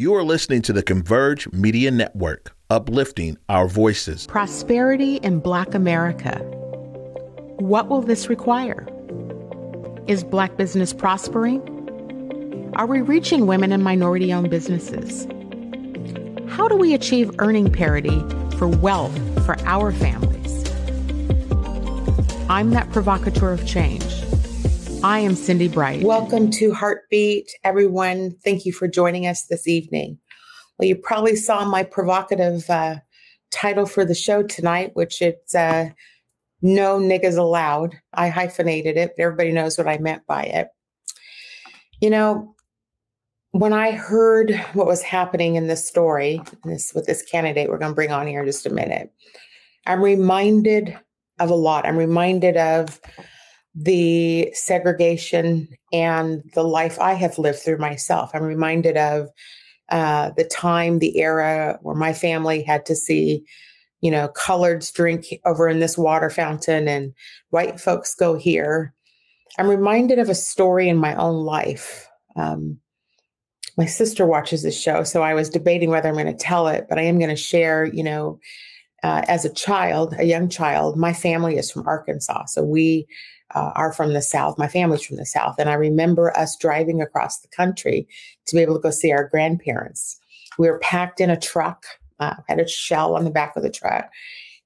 You are listening to the Converge Media Network, uplifting our voices. Prosperity in Black America. What will this require? Is Black business prospering? Are we reaching women and minority owned businesses? How do we achieve earning parity for wealth for our families? I'm that provocateur of change. I am Cindy Bright. Welcome to Heartbeat, everyone. Thank you for joining us this evening. Well, you probably saw my provocative uh, title for the show tonight, which it's uh, No Niggas Allowed. I hyphenated it, but everybody knows what I meant by it. You know, when I heard what was happening in this story, this with this candidate we're going to bring on here in just a minute, I'm reminded of a lot. I'm reminded of the segregation and the life I have lived through myself. I'm reminded of uh, the time, the era where my family had to see, you know, coloreds drink over in this water fountain and white folks go here. I'm reminded of a story in my own life. Um, my sister watches this show, so I was debating whether I'm going to tell it, but I am going to share, you know, uh, as a child, a young child, my family is from Arkansas. So we uh, are from the South. My family's from the South. And I remember us driving across the country to be able to go see our grandparents. We were packed in a truck, uh, had a shell on the back of the truck.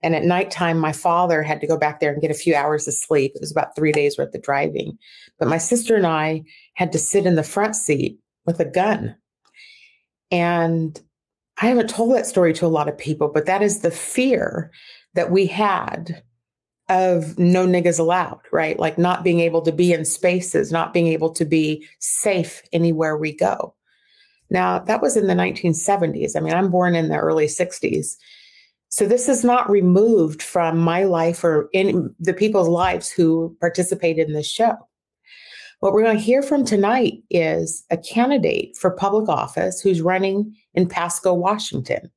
And at nighttime, my father had to go back there and get a few hours of sleep. It was about three days worth of driving. But my sister and I had to sit in the front seat with a gun. And I haven't told that story to a lot of people, but that is the fear that we had of no niggas allowed, right? Like not being able to be in spaces, not being able to be safe anywhere we go. Now, that was in the 1970s. I mean, I'm born in the early 60s. So this is not removed from my life or in the people's lives who participated in this show. What we're going to hear from tonight is a candidate for public office who's running in Pasco, Washington.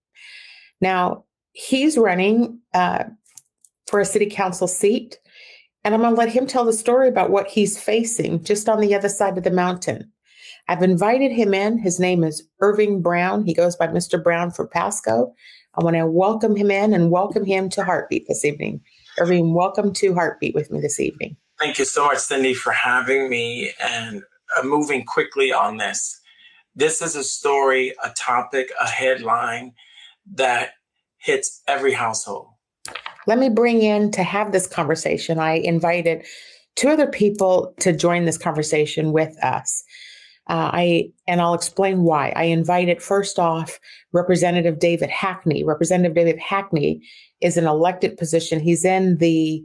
Now, he's running uh, for a city council seat. And I'm going to let him tell the story about what he's facing just on the other side of the mountain. I've invited him in. His name is Irving Brown. He goes by Mr. Brown for Pasco. I want to welcome him in and welcome him to Heartbeat this evening. Irving, welcome to Heartbeat with me this evening. Thank you so much, Cindy, for having me and uh, moving quickly on this. This is a story, a topic, a headline that hits every household let me bring in to have this conversation. I invited two other people to join this conversation with us. Uh, I and I'll explain why. I invited first off Representative David Hackney. Representative David Hackney is an elected position. He's in the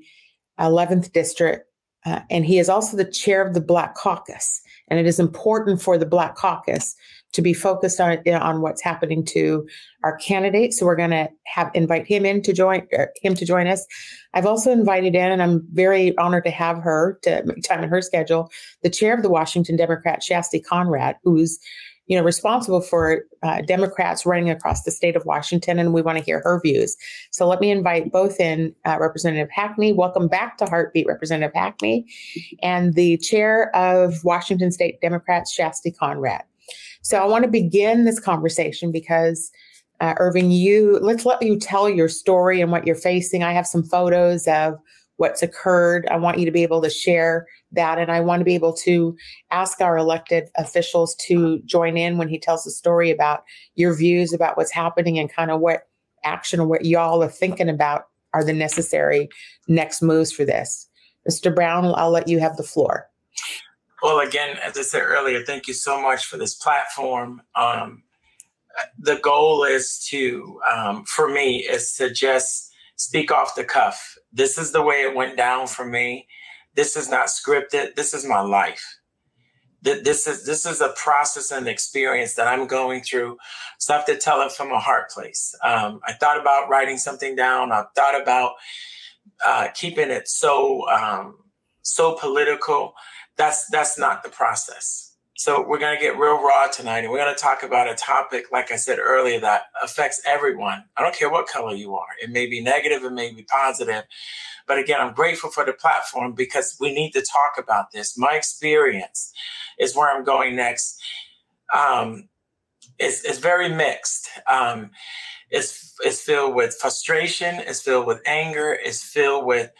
11th district, uh, and he is also the chair of the Black Caucus. And it is important for the Black Caucus to be focused on on what's happening to our candidates. So we're going to have invite him in to join uh, him to join us. I've also invited in, and I'm very honored to have her to make time in her schedule, the chair of the Washington Democrat, Shasti Conrad, who's you know responsible for uh, Democrats running across the state of Washington, and we want to hear her views. So let me invite both in uh, Representative Hackney. Welcome back to Heartbeat, Representative Hackney, and the chair of Washington State Democrats, Shasti Conrad. So I want to begin this conversation because uh, Irving, you let's let you tell your story and what you're facing. I have some photos of what's occurred. I want you to be able to share that, and I want to be able to ask our elected officials to join in when he tells the story about your views about what's happening and kind of what action or what y'all are thinking about are the necessary next moves for this. Mr. Brown, I'll let you have the floor. Well, again, as I said earlier, thank you so much for this platform. Um, the goal is to, um, for me, is to just speak off the cuff. This is the way it went down for me. This is not scripted. This is my life. This is this is a process and experience that I'm going through. So I have to tell it from a heart place. Um, I thought about writing something down. I thought about uh, keeping it so um, so political that's that's not the process. So we're going to get real raw tonight and we're going to talk about a topic like I said earlier that affects everyone. I don't care what color you are. It may be negative, it may be positive. But again, I'm grateful for the platform because we need to talk about this. My experience is where I'm going next. Um, is, is very mixed. Um, it's, it's filled with frustration, it's filled with anger, it's filled with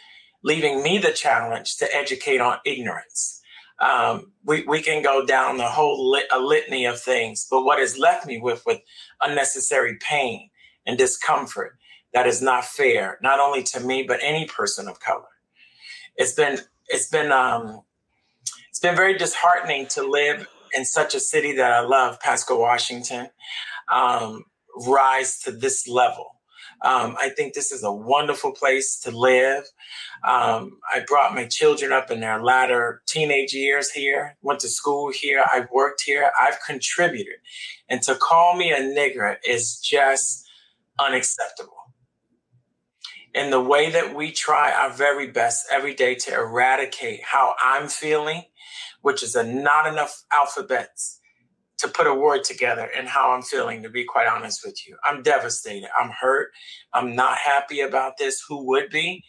leaving me the challenge to educate on ignorance. Um, we, we can go down the whole lit, a litany of things, but what has left me with with unnecessary pain and discomfort that is not fair, not only to me but any person of color. It's been it's been um, it's been very disheartening to live in such a city that I love, Pasco, Washington, um, rise to this level. Um, I think this is a wonderful place to live. Um, I brought my children up in their latter teenage years here, went to school here, I've worked here, I've contributed. And to call me a nigger is just unacceptable. And the way that we try our very best every day to eradicate how I'm feeling, which is a not enough alphabets to put a word together and how I'm feeling, to be quite honest with you. I'm devastated. I'm hurt. I'm not happy about this. Who would be?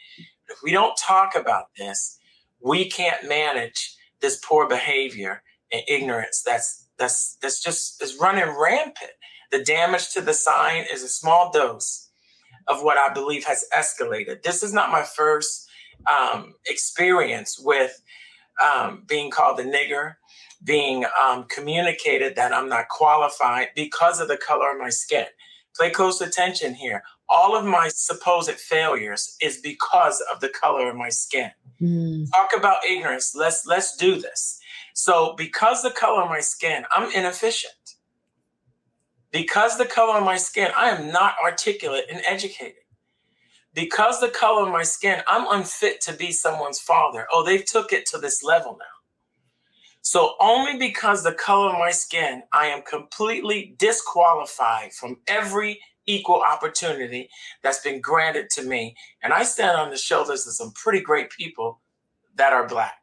If we don't talk about this, we can't manage this poor behavior and ignorance that's that's that's just is running rampant. The damage to the sign is a small dose of what I believe has escalated. This is not my first um, experience with um, being called a nigger, being um, communicated that I'm not qualified because of the color of my skin. Pay close attention here. All of my supposed failures is because of the color of my skin. Mm. Talk about ignorance. Let's let's do this. So because the color of my skin, I'm inefficient. Because the color of my skin, I am not articulate and educated. Because the color of my skin, I'm unfit to be someone's father. Oh, they've took it to this level now. So only because the color of my skin, I am completely disqualified from every equal opportunity that's been granted to me. And I stand on the shoulders of some pretty great people that are black.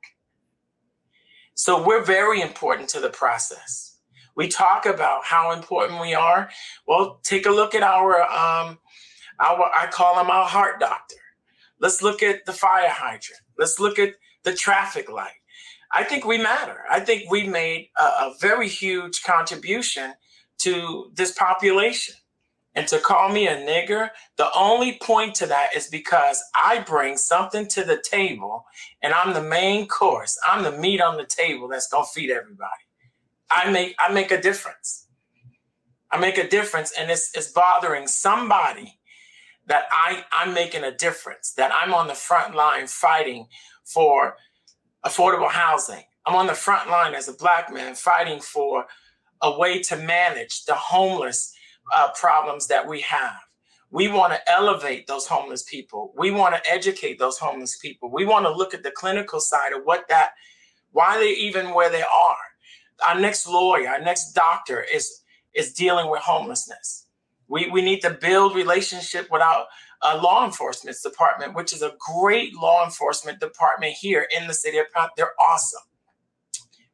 So we're very important to the process we talk about how important we are. Well, take a look at our um, our I call him our heart doctor. Let's look at the fire hydrant. Let's look at the traffic light. I think we matter. I think we made a, a very huge contribution to this population. And to call me a nigger, the only point to that is because I bring something to the table and I'm the main course. I'm the meat on the table that's to feed everybody. I make I make a difference. I make a difference, and it's it's bothering somebody that I I'm making a difference. That I'm on the front line fighting for affordable housing. I'm on the front line as a black man fighting for a way to manage the homeless uh, problems that we have. We want to elevate those homeless people. We want to educate those homeless people. We want to look at the clinical side of what that, why they even where they are our next lawyer, our next doctor is is dealing with homelessness. We we need to build relationship with our uh, law enforcement department, which is a great law enforcement department here in the city of Pont. They're awesome.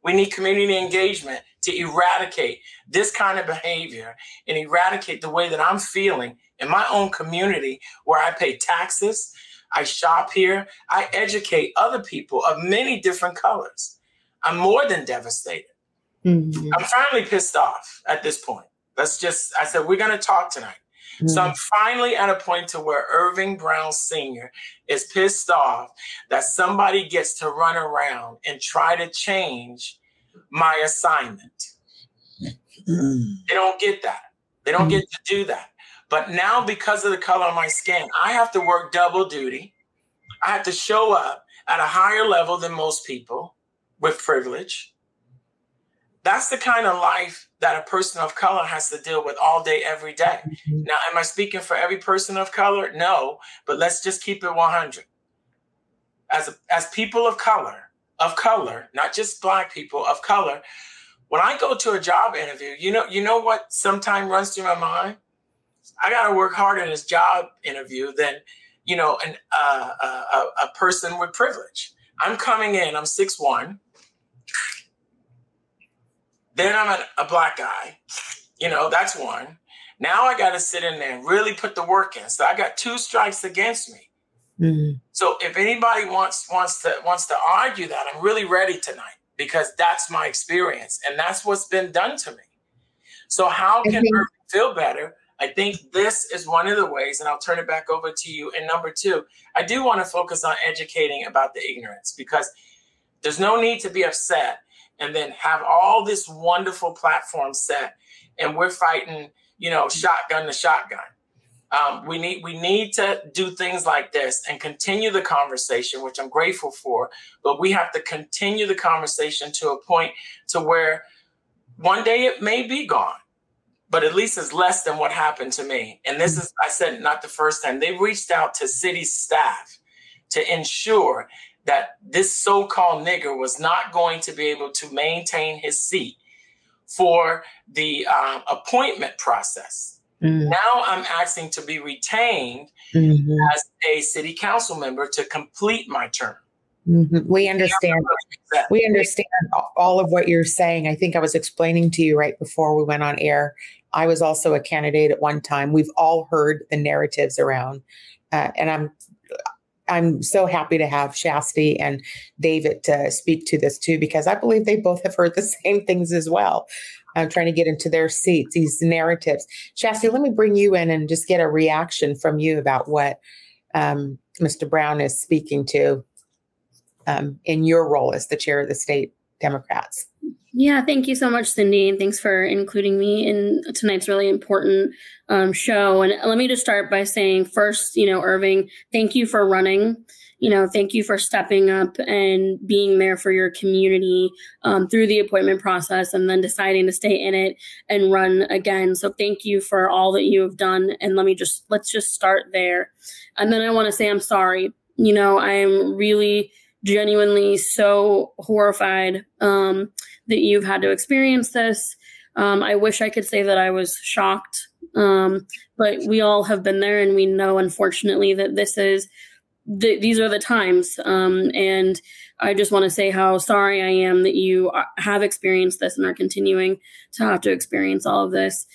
We need community engagement to eradicate this kind of behavior and eradicate the way that I'm feeling in my own community where I pay taxes, I shop here, I educate other people of many different colors. I'm more than devastated. Mm-hmm. I'm finally pissed off at this point. Let's just, I said, we're going to talk tonight. Mm-hmm. So I'm finally at a point to where Irving Brown Sr. is pissed off that somebody gets to run around and try to change my assignment. Mm-hmm. They don't get that. They don't get to do that. But now, because of the color of my skin, I have to work double duty. I have to show up at a higher level than most people with privilege. That's the kind of life that a person of color has to deal with all day, every day. Mm-hmm. Now, am I speaking for every person of color? No, but let's just keep it 100. As, a, as people of color, of color, not just black people, of color, when I go to a job interview, you know, you know what sometimes runs through my mind? I got to work harder in this job interview than, you know, an, uh, a, a person with privilege. I'm coming in, I'm six one. Then I'm a, black guy. You know, that's one. Now I got to sit in there and really put the work in. So I got two strikes against me. Mm-hmm. So if anybody wants wants to wants to argue that, I'm really ready tonight because that's my experience and that's what's been done to me. So, how can Irving feel better? I think this is one of the ways, and I'll turn it back over to you. And number two, I do want to focus on educating about the ignorance because there's no need to be upset and then have all this wonderful platform set, and we're fighting, you know, shotgun to shotgun. Um, we need we need to do things like this and continue the conversation, which I'm grateful for. But we have to continue the conversation to a point to where one day it may be gone, but at least it's less than what happened to me. And this is I said not the first time they reached out to city staff to ensure that this so-called nigger was not going to be able to maintain his seat for the um, appointment process Mm. Now I'm asking to be retained mm-hmm. as a city council member to complete my term. Mm-hmm. We understand. We understand all of what you're saying. I think I was explaining to you right before we went on air. I was also a candidate at one time. We've all heard the narratives around, uh, and I'm I'm so happy to have Shasti and David to speak to this too, because I believe they both have heard the same things as well. I'm trying to get into their seats, these narratives. Shasti, let me bring you in and just get a reaction from you about what um, Mr. Brown is speaking to um, in your role as the chair of the state Democrats. Yeah, thank you so much, Cindy, and thanks for including me in tonight's really important um, show. And let me just start by saying, first, you know, Irving, thank you for running you know, thank you for stepping up and being there for your community um, through the appointment process and then deciding to stay in it and run again. So thank you for all that you have done. And let me just, let's just start there. And then I want to say I'm sorry. You know, I am really genuinely so horrified um, that you've had to experience this. Um, I wish I could say that I was shocked, um, but we all have been there, and we know, unfortunately, that this is th- these are the times. Um, and I just want to say how sorry I am that you have experienced this and are continuing to have to experience all of this.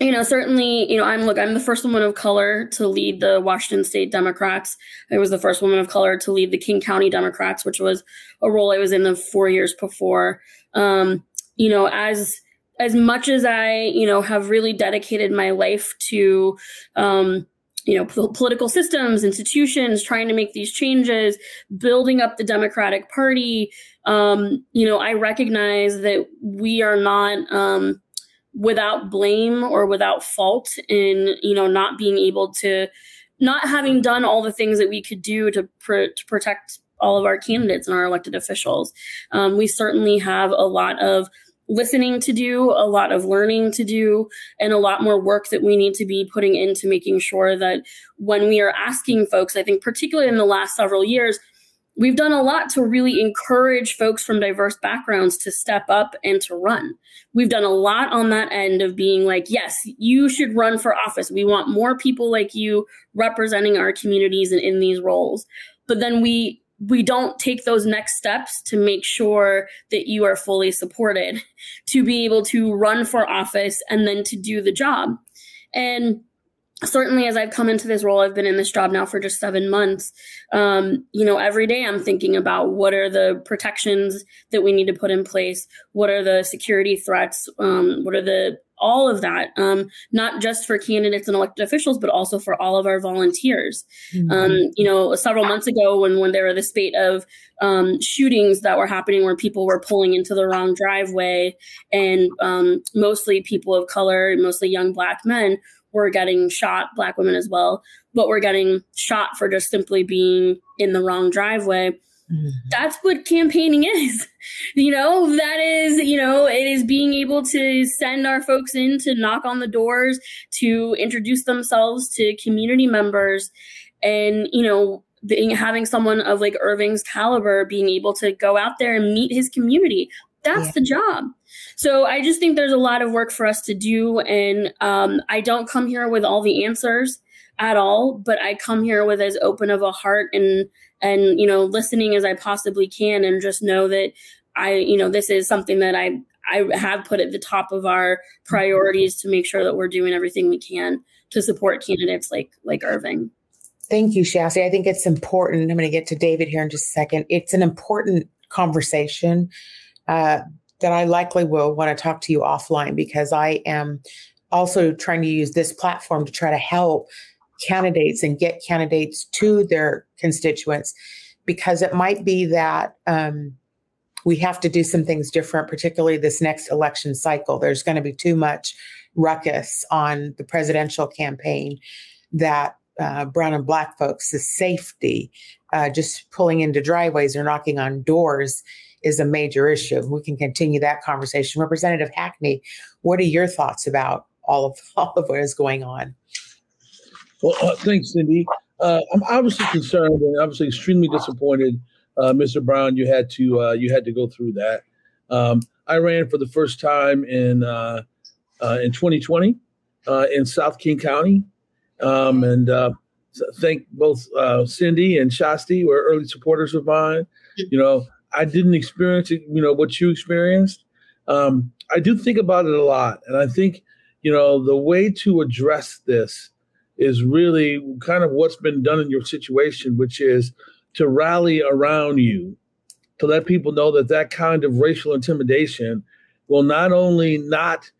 You know, certainly, you know, I'm look, I'm the first woman of color to lead the Washington State Democrats. I was the first woman of color to lead the King County Democrats, which was a role I was in the four years before. Um, you know, as as much as I, you know, have really dedicated my life to um, you know po- political systems institutions trying to make these changes building up the democratic party um, you know i recognize that we are not um, without blame or without fault in you know not being able to not having done all the things that we could do to, pr- to protect all of our candidates and our elected officials. Um, we certainly have a lot of listening to do, a lot of learning to do, and a lot more work that we need to be putting into making sure that when we are asking folks, I think particularly in the last several years, we've done a lot to really encourage folks from diverse backgrounds to step up and to run. We've done a lot on that end of being like, yes, you should run for office. We want more people like you representing our communities and in these roles. But then we we don't take those next steps to make sure that you are fully supported to be able to run for office and then to do the job. And certainly as I've come into this role, I've been in this job now for just seven months. Um, you know, every day I'm thinking about what are the protections that we need to put in place? What are the security threats? Um, what are the all of that, um, not just for candidates and elected officials, but also for all of our volunteers. Mm-hmm. Um, you know, several months ago, when when there were the spate of um, shootings that were happening, where people were pulling into the wrong driveway, and um, mostly people of color, mostly young black men, were getting shot, black women as well, but were getting shot for just simply being in the wrong driveway Mm-hmm. That's what campaigning is. You know, that is, you know, it is being able to send our folks in to knock on the doors, to introduce themselves to community members, and, you know, being, having someone of like Irving's caliber being able to go out there and meet his community. That's yeah. the job. So I just think there's a lot of work for us to do. And um, I don't come here with all the answers at all, but I come here with as open of a heart and and you know listening as I possibly can and just know that I you know this is something that I I have put at the top of our priorities to make sure that we're doing everything we can to support candidates like like Irving. Thank you, Shasti. I think it's important. I'm going to get to David here in just a second. It's an important conversation. Uh, that I likely will want to talk to you offline because I am also trying to use this platform to try to help candidates and get candidates to their constituents because it might be that um, we have to do some things different, particularly this next election cycle. There's going to be too much ruckus on the presidential campaign that uh, brown and black folks, the safety, uh, just pulling into driveways or knocking on doors is a major issue. We can continue that conversation. Representative Hackney, what are your thoughts about all of all of what is going on? Well, uh, thanks, Cindy. Uh, I'm obviously concerned and obviously extremely disappointed, uh, Mr. Brown. You had to uh, you had to go through that. Um, I ran for the first time in uh, uh, in 2020 in South King County, um, and thank both Cindy and Shasti were early supporters of mine. You know, I didn't experience it, you know what you experienced. Um, I do think about it a lot, and I think you know the way to address this is really kind of what's been done in your situation, which is to rally around you, to let people know that that kind of racial intimidation will not only not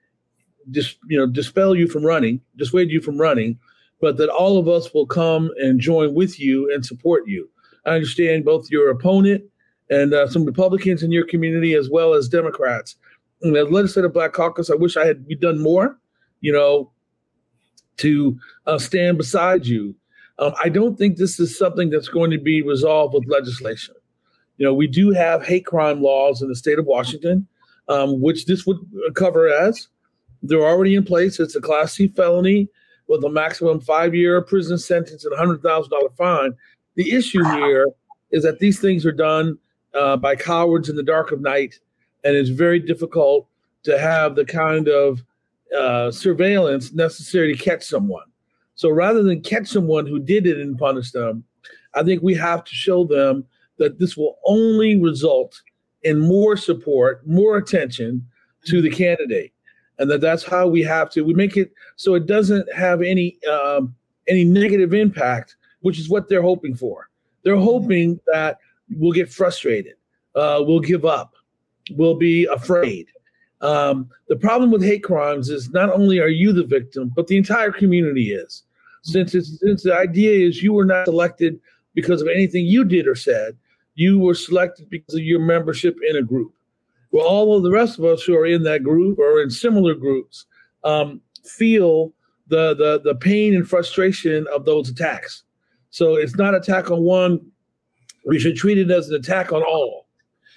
dis, you know dispel you from running, dissuade you from running, but that all of us will come and join with you and support you. I understand both your opponent and uh, some Republicans in your community as well as Democrats. And as legislative Black Caucus, I wish I had done more. You know, to uh, stand beside you. Um, I don't think this is something that's going to be resolved with legislation. You know, we do have hate crime laws in the state of Washington, um, which this would cover as. They're already in place. It's a Class C felony with a maximum five year prison sentence and a $100,000 fine. The issue here is that these things are done uh, by cowards in the dark of night, and it's very difficult to have the kind of uh, surveillance necessary to catch someone. So rather than catch someone who did it and punish them, I think we have to show them that this will only result in more support, more attention to the candidate, and that that's how we have to we make it so it doesn't have any um, any negative impact, which is what they're hoping for. They're hoping that we'll get frustrated, uh, we'll give up, we'll be afraid, um, the problem with hate crimes is not only are you the victim, but the entire community is. Since since the idea is you were not selected because of anything you did or said, you were selected because of your membership in a group. Well, all of the rest of us who are in that group or in similar groups um, feel the, the the pain and frustration of those attacks. So it's not attack on one. We should treat it as an attack on all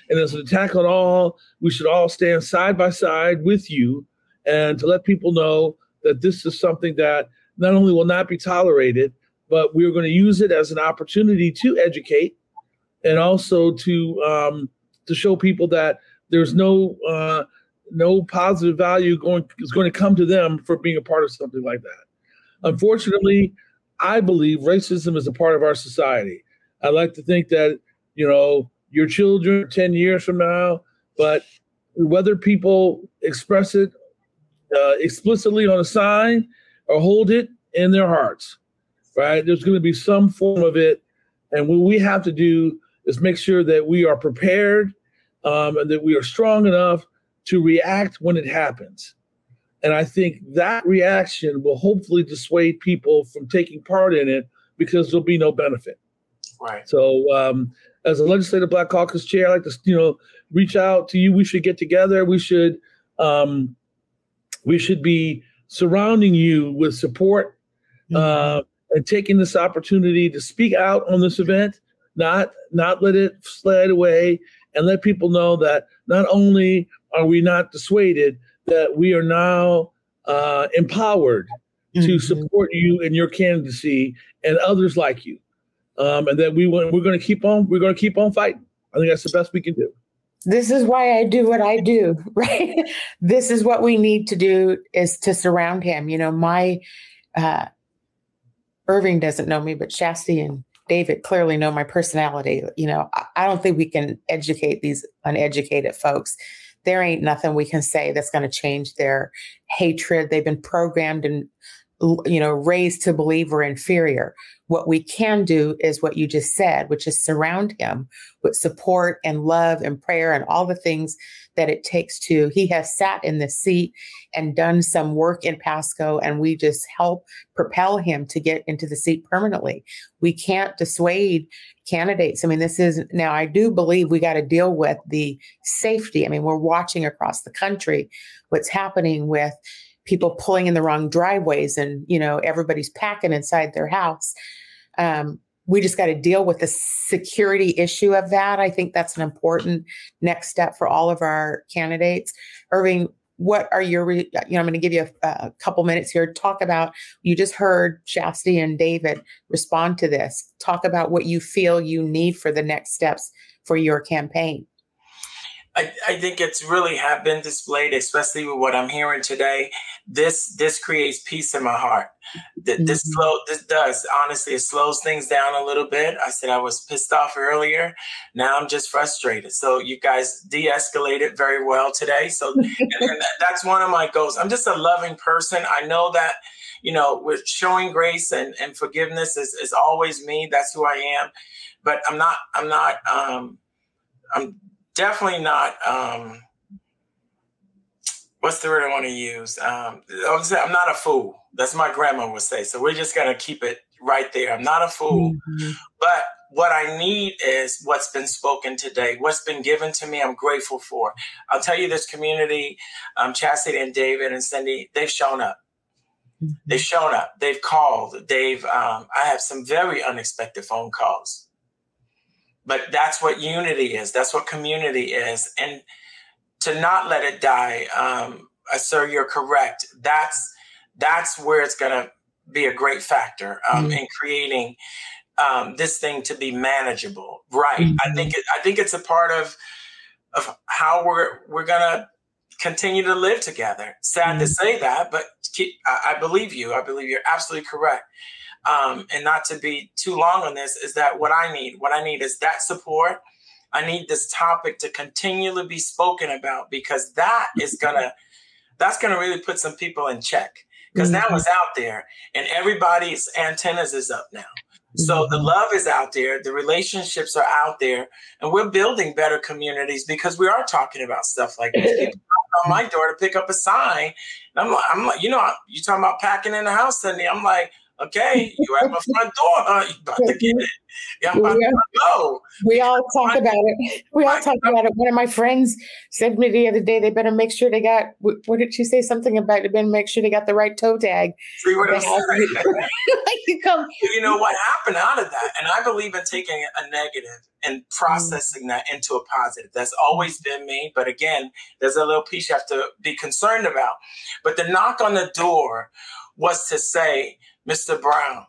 and as an attack on all, we should all stand side by side with you and to let people know that this is something that not only will not be tolerated, but we're going to use it as an opportunity to educate and also to um, to show people that there's no uh, no positive value going is going to come to them for being a part of something like that. Unfortunately, I believe racism is a part of our society. I like to think that you know your children 10 years from now, but whether people express it uh, explicitly on a sign or hold it in their hearts, right? There's going to be some form of it. And what we have to do is make sure that we are prepared um, and that we are strong enough to react when it happens. And I think that reaction will hopefully dissuade people from taking part in it because there'll be no benefit. Right. So um, as a legislative Black Caucus chair, I like to you know reach out to you. We should get together. We should um, we should be surrounding you with support mm-hmm. uh, and taking this opportunity to speak out on this event, not not let it slide away, and let people know that not only are we not dissuaded, that we are now uh, empowered mm-hmm. to support you in your candidacy and others like you um, and then we we're going to keep on we're going to keep on fighting. I think that's the best we can do. This is why I do what I do, right? this is what we need to do is to surround him. You know, my uh, Irving doesn't know me, but Shasti and David clearly know my personality. You know, I, I don't think we can educate these uneducated folks. There ain't nothing we can say that's going to change their hatred. They've been programmed and you know raised to believe we're inferior what we can do is what you just said, which is surround him with support and love and prayer and all the things that it takes to, he has sat in the seat and done some work in Pasco, and we just help propel him to get into the seat permanently. We can't dissuade candidates. I mean, this is now, I do believe we got to deal with the safety. I mean, we're watching across the country what's happening with people pulling in the wrong driveways and, you know, everybody's packing inside their house. Um, we just got to deal with the security issue of that. I think that's an important next step for all of our candidates. Irving, what are your, you know, I'm going to give you a, a, couple minutes here. Talk about, you just heard Chastity and David respond to this. Talk about what you feel you need for the next steps for your campaign. I, I think it's really have been displayed, especially with what I'm hearing today. This this creates peace in my heart. This mm-hmm. slow this does honestly it slows things down a little bit. I said I was pissed off earlier. Now I'm just frustrated. So you guys de-escalated very well today. So and, and that, that's one of my goals. I'm just a loving person. I know that you know with showing grace and, and forgiveness is, is always me. That's who I am. But I'm not I'm not um I'm definitely not. Um, what's the word I want to use? Um, I'm not a fool. That's my grandma would say. So we're just gonna keep it right there. I'm not a fool, mm-hmm. but what I need is what's been spoken today, what's been given to me. I'm grateful for. I'll tell you, this community, um, Chastity and David and Cindy, they've shown up. Mm-hmm. They've shown up. They've called. They've. Um, I have some very unexpected phone calls but that's what unity is. That's what community is. And to not let it die, um, uh, sir, you're correct. That's that's where it's going to be a great factor um, mm-hmm. in creating um, this thing to be manageable. Right. Mm-hmm. I think it, I think it's a part of of how we're we're going to continue to live together. Sad mm-hmm. to say that, but keep, I, I believe you. I believe you're absolutely correct um, and not to be too long on this, is that what I need? What I need is that support. I need this topic to continually be spoken about because that is gonna that's gonna really put some people in check because mm-hmm. now it's out there and everybody's antennas is up now. So the mm-hmm. love is out there, the relationships are out there, and we're building better communities because we are talking about stuff like this. People on my door to pick up a sign. And I'm like, I'm like, you know, you talking about packing in the house, Cindy. I'm like, Okay, you at my front door, huh? You about to get it. Yeah, I'm about yeah. to go. We all talk about it. We all talk about it. One of my friends said to me the other day, they better make sure they got, what did she say? Something about they better make sure they got the right toe tag. See what I'm saying? you, come. you know what happened out of that? And I believe in taking a negative and processing mm. that into a positive. That's always been me. But again, there's a little piece you have to be concerned about. But the knock on the door was to say, Mr. Brown,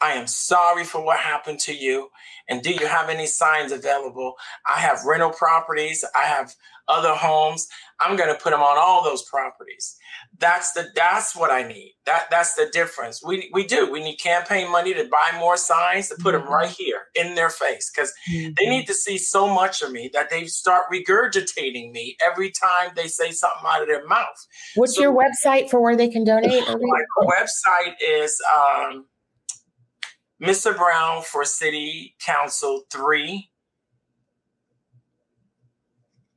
I am sorry for what happened to you. And do you have any signs available? I have rental properties. I have other homes. I'm going to put them on all those properties. That's the that's what I need. That that's the difference. We we do. We need campaign money to buy more signs to put mm-hmm. them right here in their face because mm-hmm. they need to see so much of me that they start regurgitating me every time they say something out of their mouth. What's so, your website for where they can donate? My website is um, Mr. Brown for City Council 3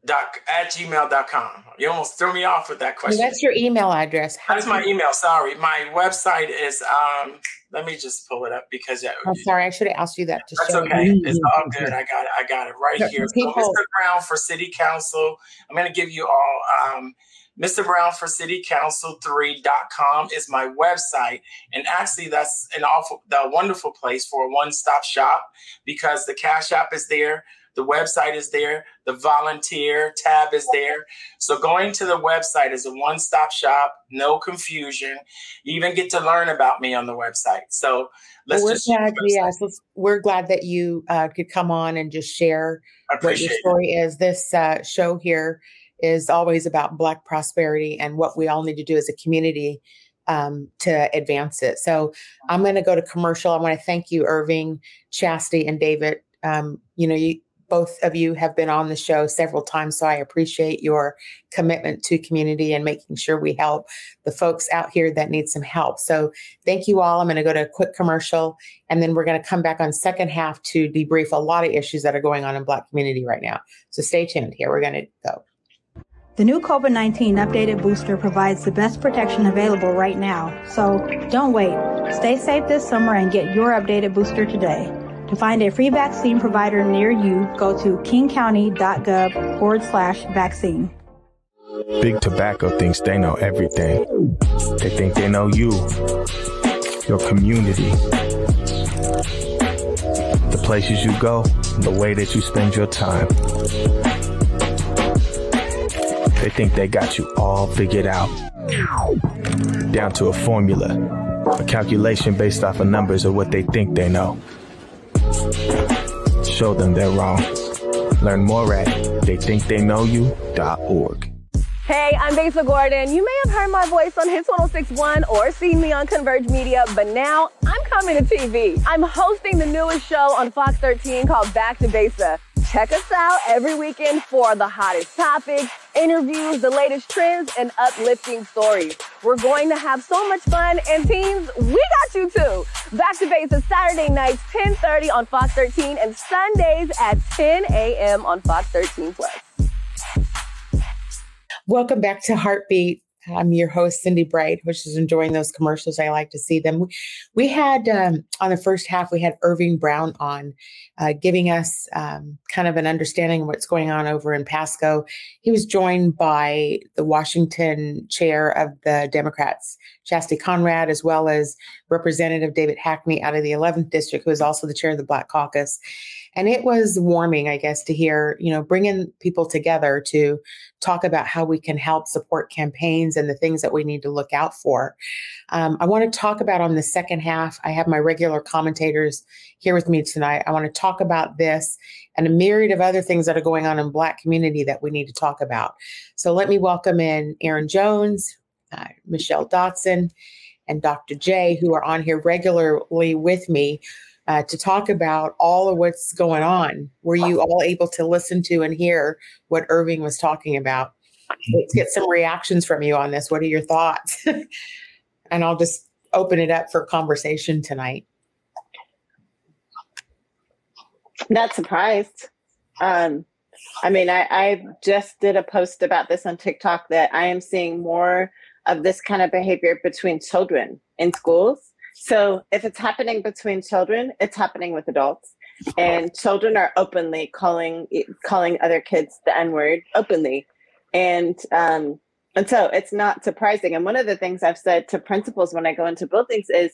dot at gmail.com. You almost threw me off with that question. That's your email address. How That's my email. Sorry. My website is um let me just pull it up because I'm oh, sorry, I should have asked you that to That's okay. You. It's all good. I got it. I got it right here. So Mr. Brown for City Council. I'm gonna give you all um Mr. Brown for City Council 3.com is my website. And actually, that's an awful, the wonderful place for a one stop shop because the Cash App is there. The website is there. The volunteer tab is there. So going to the website is a one-stop shop, no confusion. You even get to learn about me on the website. So let's well, we're just glad, yes, we're glad that you uh, could come on and just share what your story it. is. This uh, show here is always about Black prosperity and what we all need to do as a community um, to advance it. So I'm going to go to commercial. I want to thank you, Irving, Chastity, and David. Um, you know, you, both of you have been on the show several times, so I appreciate your commitment to community and making sure we help the folks out here that need some help. So thank you all. I'm going to go to a quick commercial, and then we're going to come back on second half to debrief a lot of issues that are going on in Black community right now. So stay tuned. Here we're going to go. The new COVID 19 updated booster provides the best protection available right now. So don't wait. Stay safe this summer and get your updated booster today. To find a free vaccine provider near you, go to kingcounty.gov forward slash vaccine. Big Tobacco thinks they know everything. They think they know you, your community, the places you go, the way that you spend your time. They think they got you all figured out. Down to a formula, a calculation based off of numbers of what they think they know. Show them they're wrong. Learn more at theythinktheyknowyou.org. Hey, I'm Basa Gordon. You may have heard my voice on Hits 1061 or seen me on Converge Media, but now I'm coming to TV. I'm hosting the newest show on Fox 13 called Back to Basa. Check us out every weekend for the hottest topics, interviews, the latest trends, and uplifting stories. We're going to have so much fun, and teens, we got you too. Back to Basa Saturday nights, 10:30 on Fox 13, and Sundays at 10 a.m. on Fox 13 Plus. Welcome back to Heartbeat. I'm your host, Cindy Bright, which is enjoying those commercials. I like to see them. We had um, on the first half, we had Irving Brown on, uh, giving us um, kind of an understanding of what's going on over in Pasco. He was joined by the Washington chair of the Democrats, Chastity Conrad, as well as Representative David Hackney out of the 11th district, who is also the chair of the Black Caucus. And it was warming, I guess, to hear, you know, bringing people together to talk about how we can help support campaigns and the things that we need to look out for. Um, I want to talk about on the second half. I have my regular commentators here with me tonight. I want to talk about this and a myriad of other things that are going on in Black community that we need to talk about. So let me welcome in Erin Jones, uh, Michele Dotson, and Dr. J, who are on here regularly with me uh, to talk about all of what's going on. Were you all able to listen to and hear what Irving was talking about? Let's get some reactions from you on this. What are your thoughts? and I'll just open it up for conversation tonight. Not surprised. Um, I mean, I, I just did a post about this on TikTok that I am seeing more of this kind of behavior between children in schools so if it's happening between children, it's happening with adults. And children are openly calling calling other kids the N word openly, and um, and so it's not surprising. And one of the things I've said to principals when I go into buildings is,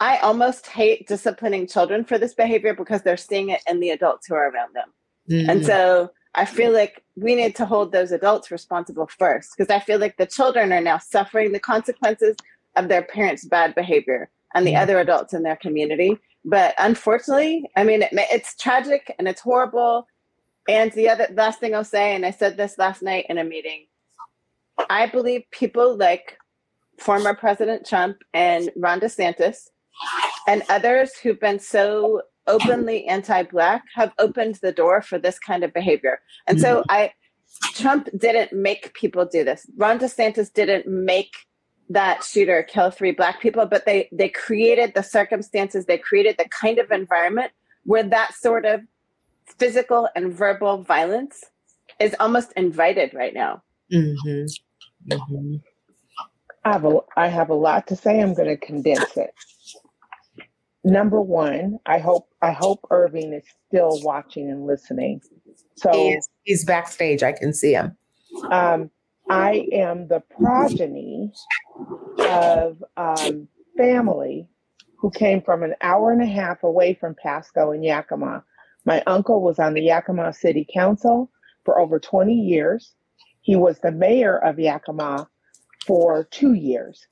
I almost hate disciplining children for this behavior because they're seeing it in the adults who are around them. Mm-hmm. And so I feel like we need to hold those adults responsible first because I feel like the children are now suffering the consequences of their parents' bad behavior and the mm-hmm. other adults in their community. But unfortunately, I mean, it, it's tragic and it's horrible. And the other last thing I'll say, and I said this last night in a meeting, I believe people like former President Trump and Ron DeSantis and others who've been so openly anti-black have opened the door for this kind of behavior. And so mm-hmm. I Trump didn't make people do this. Ron DeSantis didn't make that shooter kill three black people but they they created the circumstances they created the kind of environment where that sort of physical and verbal violence is almost invited right now. Mm-hmm. Mm-hmm. I, have a, I have a lot to say. I'm going to condense it. Number one i hope i hope irving is still watching and listening. So he's, he's backstage. I can see him. Um, I am the progeny of um, family who came from an hour and a half away from Pasco in Yakima. My uncle was on the Yakima City Council for over 20 years. He was the mayor of Yakima for two years.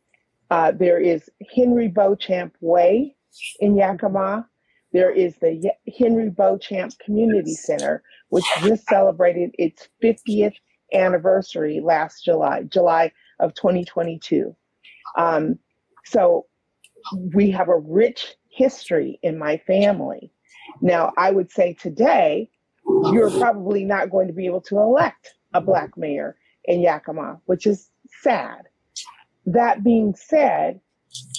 Uh, there is Henry Beauchamp Way in Yakima. There is the Henry Beauchamp Community Center, which just celebrated its 50th anniversary last July, July of 2022. Um, so we have a rich history in my family. Now, I would say today, you're probably not going to be able to elect a Black mayor in Yakima, which is sad. That being said,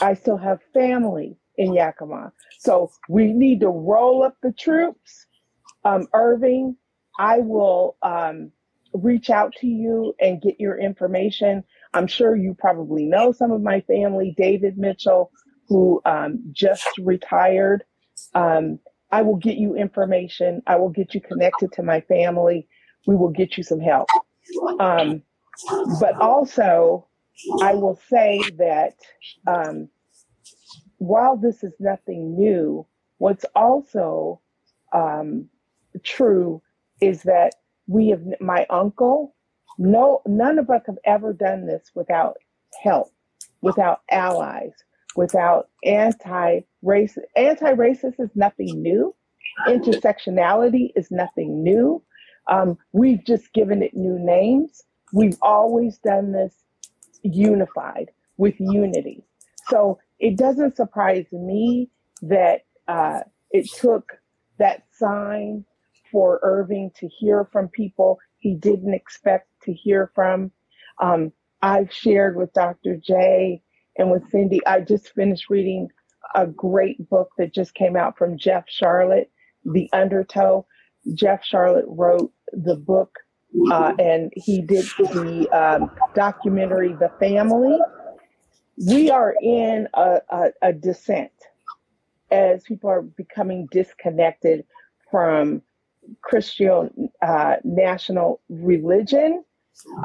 I still have family in Yakima. So we need to roll up the troops. Um, Irving, I will um, reach out to you and get your information. I'm sure you probably know some of my family, David Mitchell, who um, just retired. Um, I will get you information. I will get you connected to my family. We will get you some help. Um, but also, I will say that um, while this is nothing new, what's also um, true is that we have my uncle no none of us have ever done this without help without allies without anti-race anti-racist is nothing new. Intersectionality is nothing new. Um, we've just given it new names. We've always done this unified with unity. So it doesn't surprise me that uh, it took that sign for Irving to hear from people he didn't expect to hear from. Um, I've shared with Dr. J and with Cindy. I just finished reading a great book that just came out from Jeff Sharlet, The Undertow. Jeff Sharlet wrote the book uh, and he did the um, documentary The Family. We are in a, a, a descent as people are becoming disconnected from Christian uh, national religion.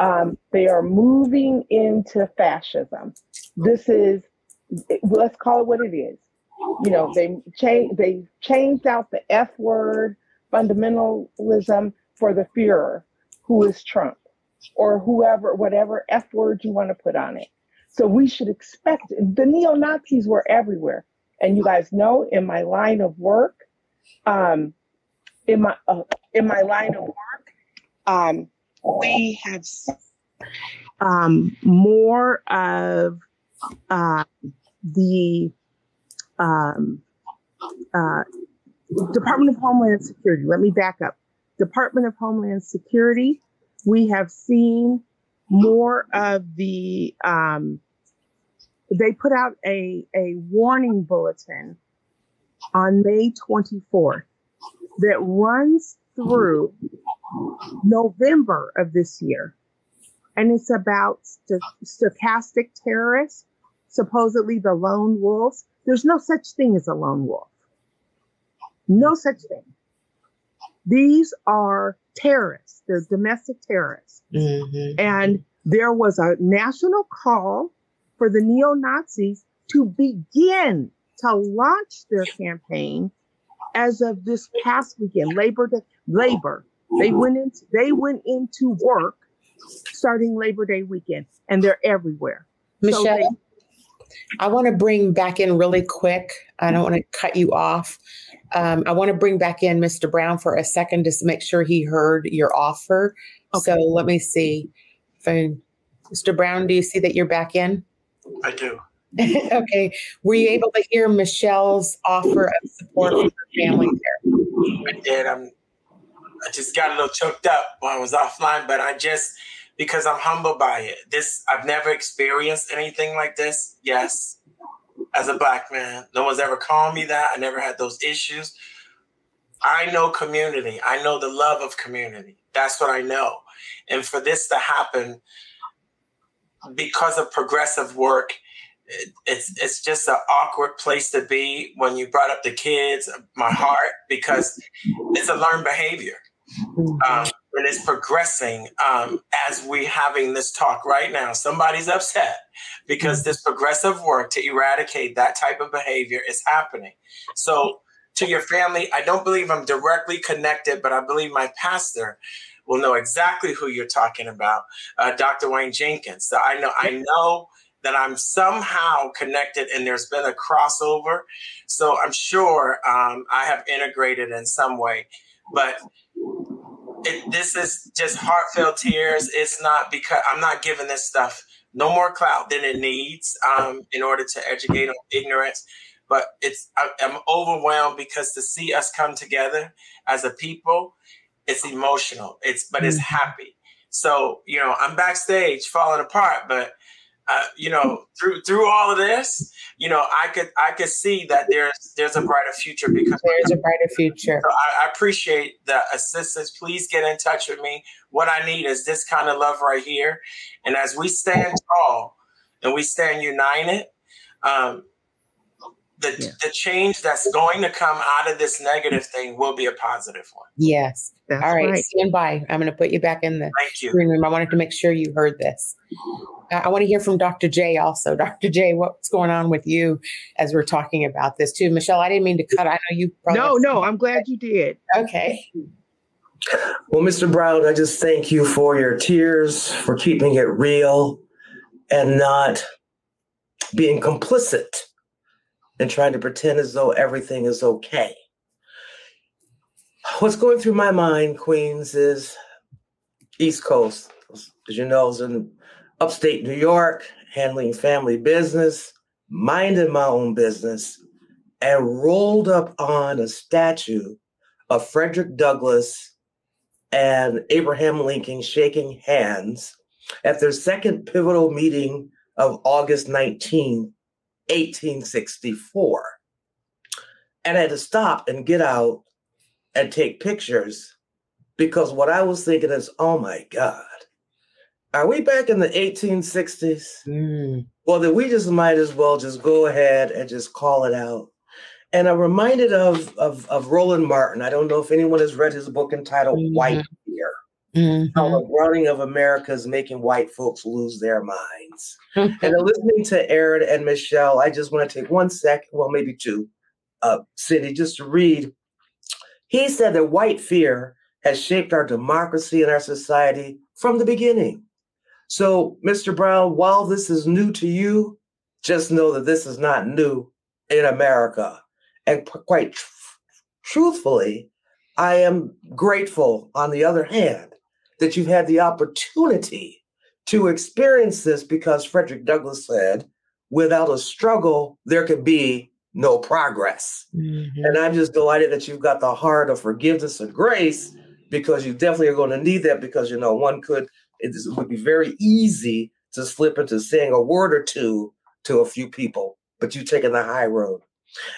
Um, they are moving into fascism. This is, let's call it what it is. You know, they change they changed out the F word, fundamentalism, for the Führer, who is Trump, or whoever, whatever F word you want to put on it. So we should expect the neo Nazis were everywhere. And you guys know in my line of work, um, in my uh, in my line of work, um, we have um, more of uh, the um, uh, Department of Homeland Security. Let me back up. Department of Homeland Security. We have seen more of the. Um, they put out a a warning bulletin on May 24th that runs through November of this year. And it's about st- stochastic terrorists, supposedly the lone wolves. There's no such thing as a lone wolf. No such thing. These are terrorists. They're domestic terrorists. Mm-hmm. And there was a national call for the neo Nazis to begin to launch their campaign as of this past weekend, Labor Day, Labor. They went into they went into work starting Labor Day weekend, and they're everywhere. Michelle, so they, I want to bring back in really quick. I don't want to cut you off. Um, I want to bring back in Mr. Brown for a second just to make sure he heard your offer. Okay. So let me see. If I, Mr. Brown, do you see that you're back in? I do. okay. Were you able to hear Michelle's offer of support for her family there? I did. I'm, I just got a little choked up when I was offline, but I just, because I'm humbled by it. This, I've never experienced anything like this. Yes. As a black man, no one's ever called me that. I never had those issues. I know community. I know the love of community. That's what I know. And for this to happen because of progressive work, it's it's just an awkward place to be when you brought up the kids my heart because it's a learned behavior. Um, and it's progressing um, as we having this talk right now. Somebody's upset because this progressive work to eradicate that type of behavior is happening. So to your family i don't believe i'm directly connected but i believe my pastor will know exactly who you're talking about uh, dr wayne jenkins. So i know i know that I'm somehow connected and there's been a crossover. So I'm sure um, I have integrated in some way. But it, this is just heartfelt tears. It's not because I'm not giving this stuff no more clout than it needs um, in order to educate on ignorance. But it's I, I'm overwhelmed because to see us come together as a people, it's emotional. It's but it's mm-hmm. happy. So you know, I'm backstage falling apart, but uh, you know, through through all of this, you know, I could I could see that there's there's a brighter future because there's a brighter future. So I, I, appreciate the assistance. Please get in touch with me. what I need is this kind of love right here. And as we stand tall and we stand united, um, the, yeah. the change that's going to come out of this negative thing will be a positive one. Yes. That's All right, right, stand by. I'm going to put you back in the green room. I wanted to make sure you heard this. I want to hear from Dr. J also. Dr. J, what's going on with you as we're talking about this too? Michelle, I didn't mean to cut. I know you. No, no, I'm glad you did. Okay. Well, Mr. Brown, I just thank you for your tears, for keeping it real and not being complicit and trying to pretend as though everything is okay. What's going through my mind, Queens, is East Coast. As you know, I was in upstate New York, handling family business, minding my own business, and rolled up on a statue of Frederick Douglass and Abraham Lincoln shaking hands at their second pivotal meeting of August 19, 1864. And I had to stop and get out and take pictures because what I was thinking is, oh my God, are we back in the 1860s? Mm. Well, then we just might as well just go ahead and just call it out. And I'm reminded of, of, of Roland Martin. I don't know if anyone has read his book entitled mm-hmm. White Mm-hmm. How the Browning of America is making white folks lose their minds. and listening to Erin and Michelle, I just want to take one second, well, maybe two, uh, Cindy, just to read. He said that white fear has shaped our democracy and our society from the beginning. So, Mr. Brown, while this is new to you, just know that this is not new in America. And quite tr- truthfully, I am grateful, on the other hand, that you've had the opportunity to experience this because Frederick Douglass said, without a struggle, there could be no progress. Mm-hmm. And I'm just delighted that you've got the heart of forgiveness and grace because you definitely are going to need that because, you know, one could, it would be very easy to slip into saying a word or two to a few people, but you've taken the high road.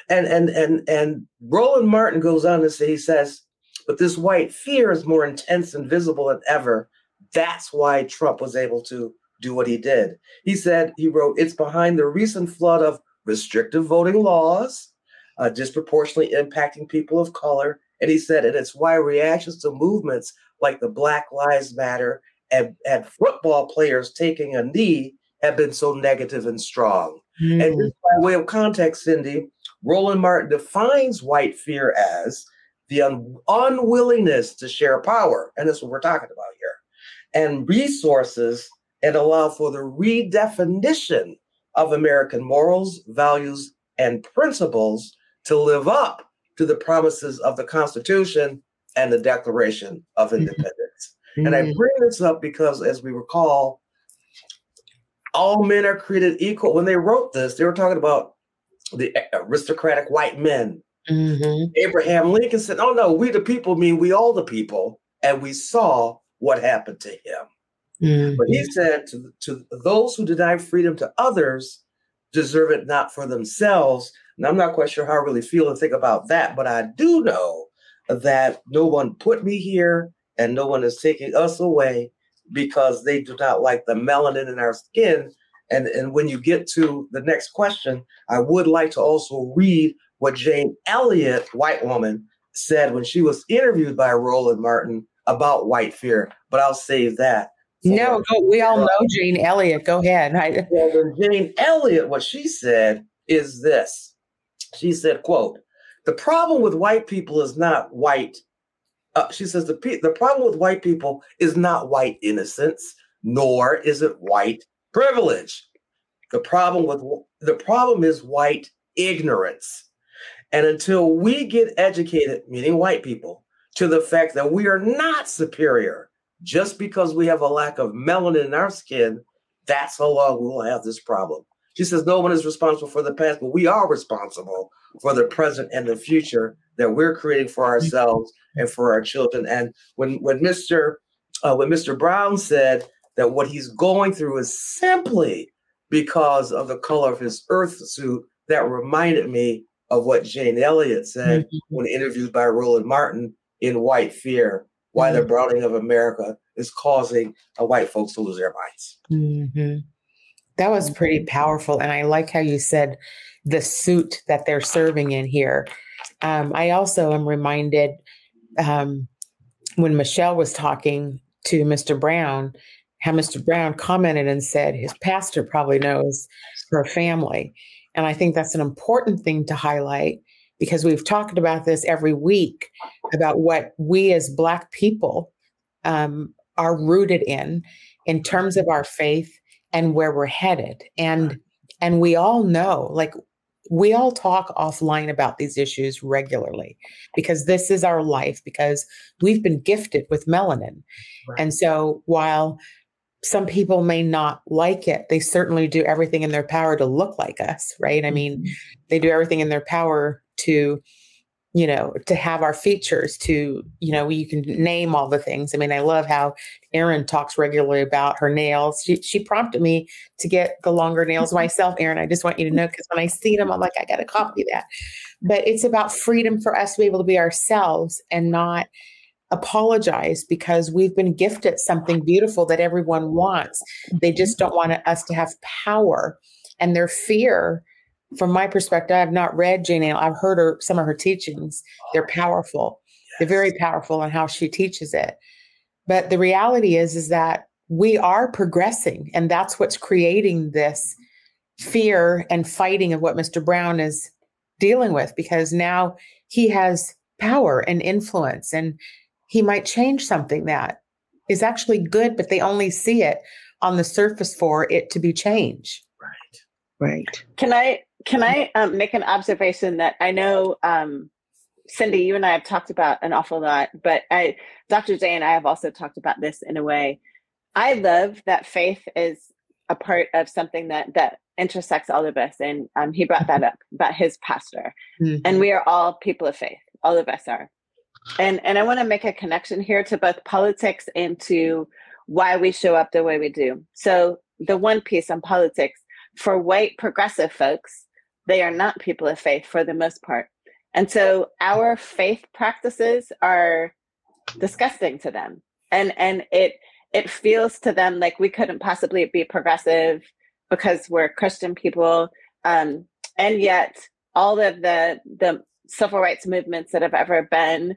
And and and and Roland Martin goes on to say, he says, but this white fear is more intense and visible than ever. That's why Trump was able to do what he did. He said, he wrote, it's behind the recent flood of restrictive voting laws, uh, disproportionately impacting people of color. And he said, and it's why reactions to movements like the Black Lives Matter and, and football players taking a knee have been so negative and strong. Mm. And just by way of context, Cindy, Roland Martin defines white fear as the un- unwillingness to share power, and that's what we're talking about here, and resources, and allow for the redefinition of American morals, values, and principles to live up to the promises of the Constitution and the Declaration of mm-hmm. Independence. Mm-hmm. And I mm-hmm. bring this up because, as we recall, all men are created equal. When they wrote this, they were talking about the aristocratic white men. Mm-hmm. Abraham Lincoln said, Oh, no, we the people mean we all the people. And we saw what happened to him. Mm-hmm. But he said to, to those who deny freedom to others deserve it not for themselves. And I'm not quite sure how I really feel and think about that, but I do know that no one put me here and no one is taking us away because they do not like the melanin in our skin. And, and when you get to the next question, I would like to also read what Jane Elliott, white woman, said when she was interviewed by Roland Martin about white fear. But I'll save that. No, go, we all know Jane Elliott. Go ahead. I, well, Jane Elliott, what she said is this. She said, "quote The problem with white people is not white uh, she says the the problem with white people is not white innocence, nor is it white privilege. The problem with the problem is white ignorance. And until we get educated, meaning white people, to the fact that we are not superior just because we have a lack of melanin in our skin, that's how long we will have this problem. She says no one is responsible for the past, but we are responsible for the present and the future that we're creating for ourselves and for our children. And when when Mr. Uh, when Mr. Brown said that what he's going through is simply because of the color of his earth suit, that reminded me of what Jane Elliott said mm-hmm. when interviewed by Roland Martin in White Fear, Why mm-hmm. the Browning of America is causing uh, white folks to lose their minds. Mm-hmm. That was pretty powerful. And I like how you said the suit that they're serving in here. Um, I also am reminded um, when Michelle was talking to Mr. Brown, how Mr. Brown commented and said his pastor probably knows her family. And I think that's an important thing to highlight because we've talked about this every week about what we as Black people um, are rooted in, in terms of our faith and where we're headed. And and we all know, like we all talk offline about these issues regularly because this is our life because we've been gifted with melanin. Right. And so while some people may not like it, they certainly do everything in their power to look like us, right? I mean, mm-hmm. they do everything in their power to you know to have our features to you know you can name all the things. I mean i love how erin talks regularly about her nails. She, she prompted me to get the longer nails myself erin. I just want you to know because when i see them i'm like i gotta copy that. But it's about freedom for us to be able to be ourselves and not apologize because we've been gifted something beautiful that everyone wants they just don't want us to have power and their fear from my perspective, I have not read Jane Eyre. I've heard her some of her teachings. They're powerful. Yes. They're very powerful in how she teaches it. But the reality is, is that we are progressing, and that's what's creating this fear and fighting of what Mr. Brown is dealing with because now he has power and influence, and he might change something that is actually good, but they only see it on the surface for it to be changed. Right. Right. Can I can I um, make an observation that I know, um, Cindy, you and I have talked about an awful lot, but I, Dr. J and I have also talked about this in a way. I love that faith is a part of something that that intersects all of us, and um, he brought that up about his pastor, mm-hmm. and we are all people of faith. All of us are, and and I want to make a connection here to both politics and to why we show up the way we do. So the one piece on politics for white progressive folks they are not people of faith for the most part. And so our faith practices are disgusting to them. And and it it feels to them like we couldn't possibly be progressive because we're Christian people. Um, and yet all of the the civil rights movements that have ever been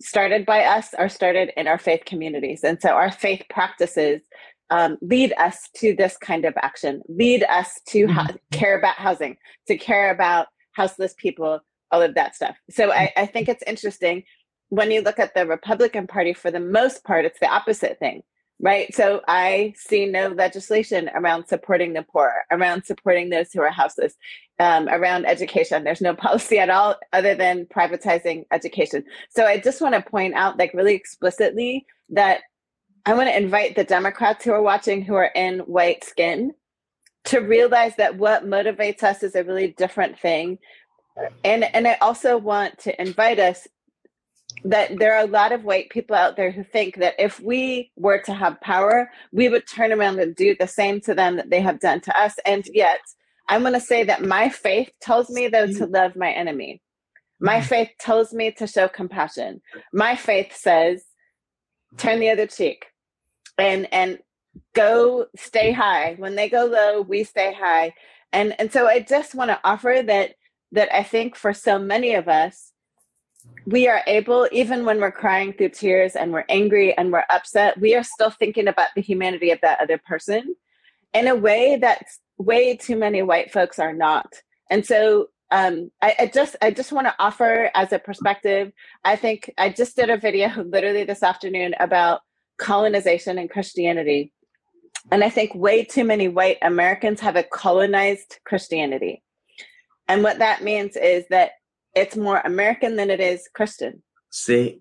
started by us are started in our faith communities. And so our faith practices um, lead us to this kind of action, lead us to ha- mm-hmm. care about housing, to care about houseless people, all of that stuff. So I, I think it's interesting when you look at the Republican Party, for the most part, it's the opposite thing, right? So I see no legislation around supporting the poor, around supporting those who are houseless, um, around education. There's no policy at all other than privatizing education. So I just want to point out, like, really explicitly, that I want to invite the Democrats who are watching who are in white skin to realize that what motivates us is a really different thing. And and I also want to invite us that there are a lot of white people out there who think that if we were to have power, we would turn around and do the same to them that they have done to us. And yet, I'm going to say that my faith tells me though to love my enemy. My mm-hmm. faith tells me to show compassion. My faith says, turn the other cheek and and go stay high when they go low we stay high and and so i just want to offer that that i think for so many of us we are able even when we're crying through tears and we're angry and we're upset we are still thinking about the humanity of that other person in a way that way too many white folks are not and so um, I, I, just I just want to offer as a perspective. I think I just did a video literally this afternoon about colonization and Christianity. And I think way too many white Americans have a colonized Christianity. And what that means is that it's more American than it is Christian. See?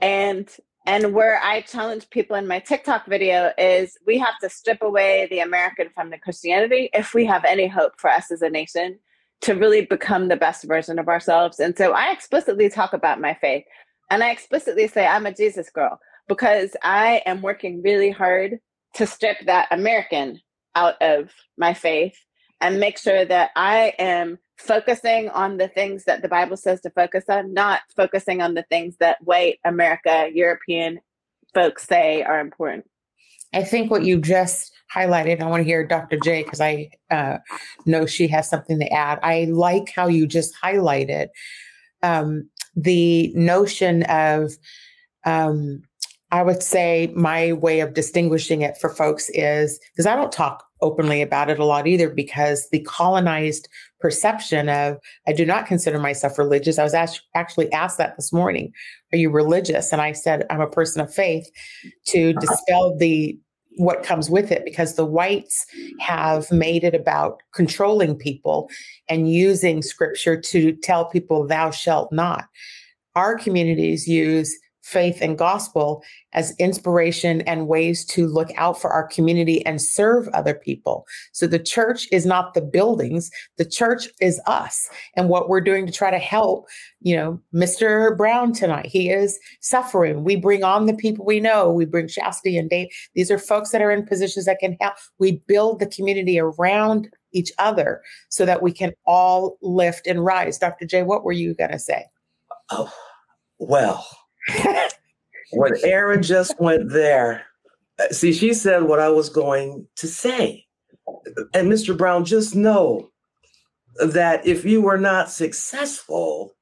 And and where I challenge people in my TikTok video is we have to strip away the American from the Christianity if we have any hope for us as a nation to really become the best version of ourselves. And so I explicitly talk about my faith. And I explicitly say I'm a Jesus girl because I am working really hard to strip that American out of my faith and make sure that I am focusing on the things that the Bible says to focus on, not focusing on the things that white America, European folks say are important. I think what you just highlighted, I want to hear Dr. J because I uh, know she has something to add. I like how you just highlighted um, the notion of, um, I would say my way of distinguishing it for folks is because I don't talk openly about it a lot either because the colonized perception of I do not consider myself religious. I was asked, actually asked that this morning. Are you religious? And I said I'm a person of faith to uh-huh. dispel the what comes with it because the whites have made it about controlling people and using scripture to tell people thou shalt not. Our communities use faith and gospel as inspiration and ways to look out for our community and serve other people. So the church is not the buildings, the church is us and what we're doing to try to help, you know, Mr. Brown tonight. He is suffering. We bring on the people we know. We bring Chastity and Dave. These are folks that are in positions that can help. We build the community around each other so that we can all lift and rise. Dr. J, what were you going to say? Oh, well, when Erin just went there, uh, see, she said what I was going to say. And Mr. Brown, just know that if you were not successful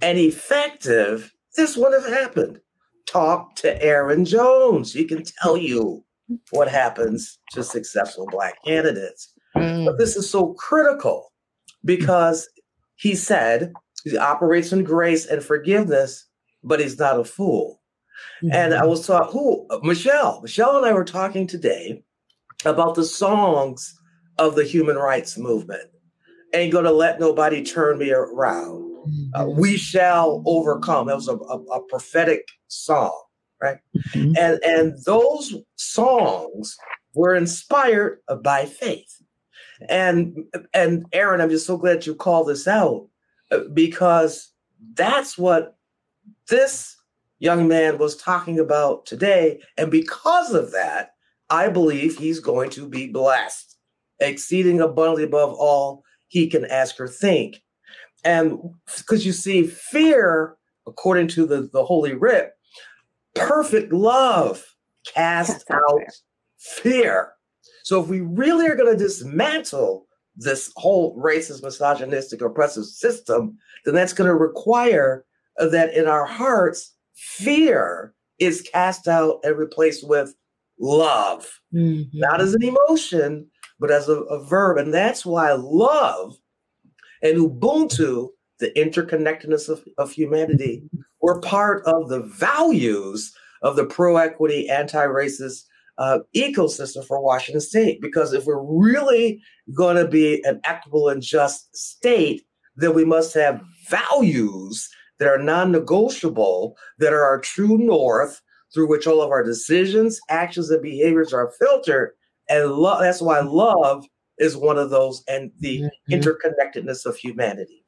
and effective, this would have happened. Talk to Erin Jones. He can tell you what happens to successful Black candidates. Mm. But this is so critical because he said he operates in grace and forgiveness but he's not a fool. Mm-hmm. And I mm-hmm. was taught who Michelle. Michelle and I were talking today about the songs of the human rights movement. Ain't gonna let nobody turn me around. Uh, mm-hmm. we shall overcome. That was a, a, a prophetic song, right? Mm-hmm. And and those songs were inspired by faith. And and Erin, I'm just so glad you called this out uh, because that's what this young man was talking about today. And because of that, I believe he's going to be blessed, exceeding abundantly above all he can ask or think. And because you see, fear, according to the, the Holy Writ, perfect love casts out fear. So if we really are going to dismantle this whole racist, misogynistic, oppressive system, then that's going to require that in our hearts, fear is cast out and replaced with love, mm-hmm. not as an emotion, but as a, a, verb. And that's why love and Ubuntu, the interconnectedness of, of humanity, were part of the values of the pro equity, anti racist uh, ecosystem for Washington State. Because if we're really going to be an equitable and just state, then we must have values that are non negotiable, that are our true north through which all of our decisions, actions, and behaviors are filtered. And love, that's why love is one of those and the mm-hmm. interconnectedness of humanity.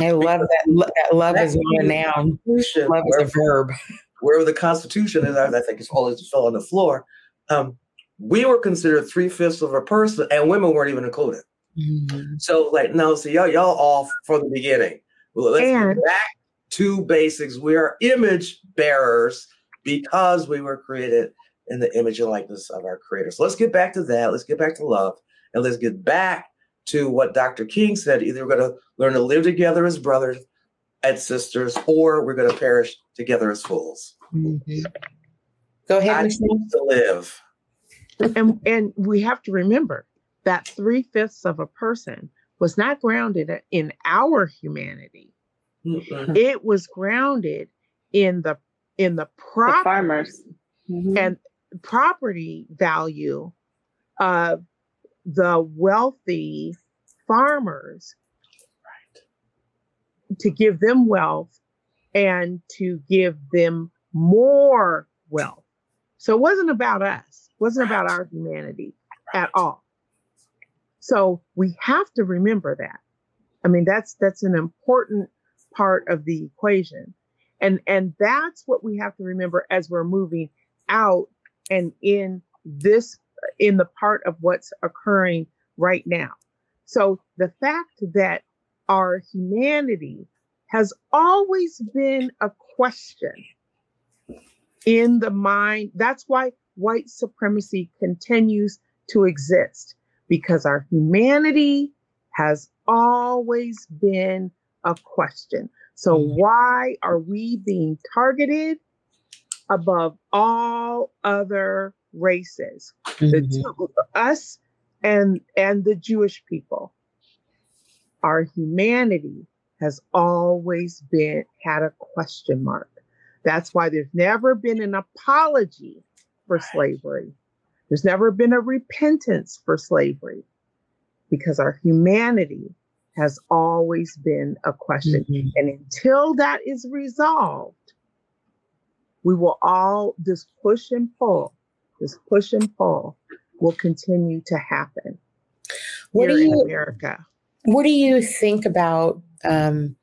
I love that. that love is not a noun. Love is a verb. Wherever the Constitution is, I think it's all just fell on the floor. Um, we were considered three fifths of a person, and women weren't even included. Mm-hmm. So, like, now, so y'all, y'all all from the beginning. Well, let's and, get back two basics. We are image bearers because we were created in the image and likeness of our creator. So let's get back to that. Let's get back to love. And let's get back to what Dr. King said. Either we're going to learn to live together as brothers and sisters, or we're going to perish together as fools. Mm-hmm. Go ahead. I to live. And, and we have to remember that three fifths of a person was not grounded in our humanity Mm-hmm. It was grounded in the in the property the farmers mm-hmm. and property value of the wealthy farmers right. to give them wealth and to give them more wealth. So it wasn't about us, it wasn't about our humanity at all. So we have to remember that. I mean, that's that's an important part of the equation. And and that's what we have to remember as we're moving out and in this in the part of what's occurring right now. So the fact that our humanity has always been a question in the mind. That's why white supremacy continues to exist because our humanity has always been a question. So, mm-hmm. why are we being targeted above all other races? Mm-hmm. The two, us and and the Jewish people. Our humanity has always been had a question mark. That's why there's never been an apology for slavery. There's never been a repentance for slavery because our humanity has always been a question. Mm-hmm. And until that is resolved, we will all, this push and pull, this push and pull will continue to happen. What do you, America. What do you think about um,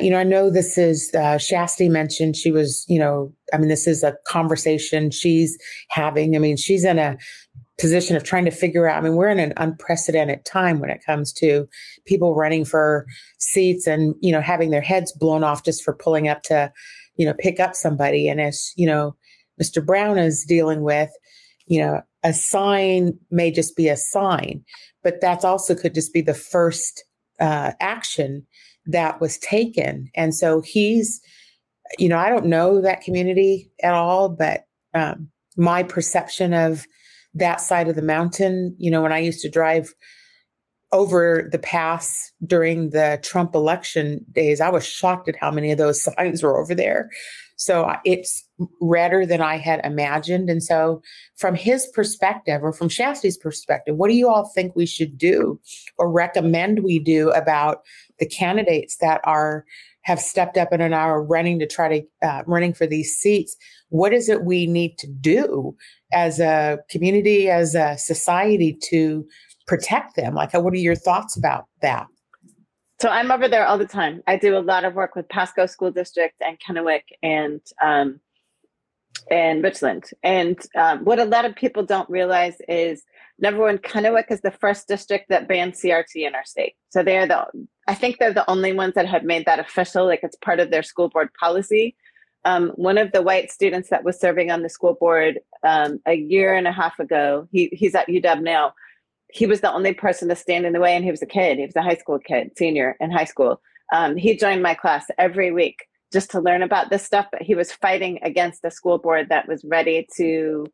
you know, I know this is uh, Shasti mentioned she was, you know, I mean, this is a conversation she's having. I mean, she's in a position of trying to figure out. I mean, we're in an unprecedented time when it comes to people running for seats and you know having their heads blown off just for pulling up to, you know, pick up somebody. And as you know, Mr. Brown is dealing with, you know, a sign may just be a sign, but that's also could just be the first uh, action that was taken. And so he's, you know, I don't know that community at all, but um, my perception of that side of the mountain, you know, when I used to drive over the pass during the Trump election days, I was shocked at how many of those signs were over there. So it's redder than I had imagined. And so, from his perspective, or from Shasti's perspective, what do you all think we should do or recommend we do about the candidates that are have stepped up and are now running to try to uh, running for these seats? What is it we need to do as a community, as a society, to protect them? Like, what are your thoughts about that? So I'm over there all the time. I do a lot of work with Pasco School District and Kennewick and um, and Richland. And um, what a lot of people don't realize is number one, Kennewick is the first district that banned CRT in our state. So they're the I think they're the only ones that have made that official, like it's part of their school board policy. Um, one of the white students that was serving on the school board um, a year and a half ago, he, he's at UW now. He was the only person to stand in the way and he was a kid. He was a high school kid senior in high school. Um, he joined my class every week just to learn about this stuff but he was fighting against a school board that was ready to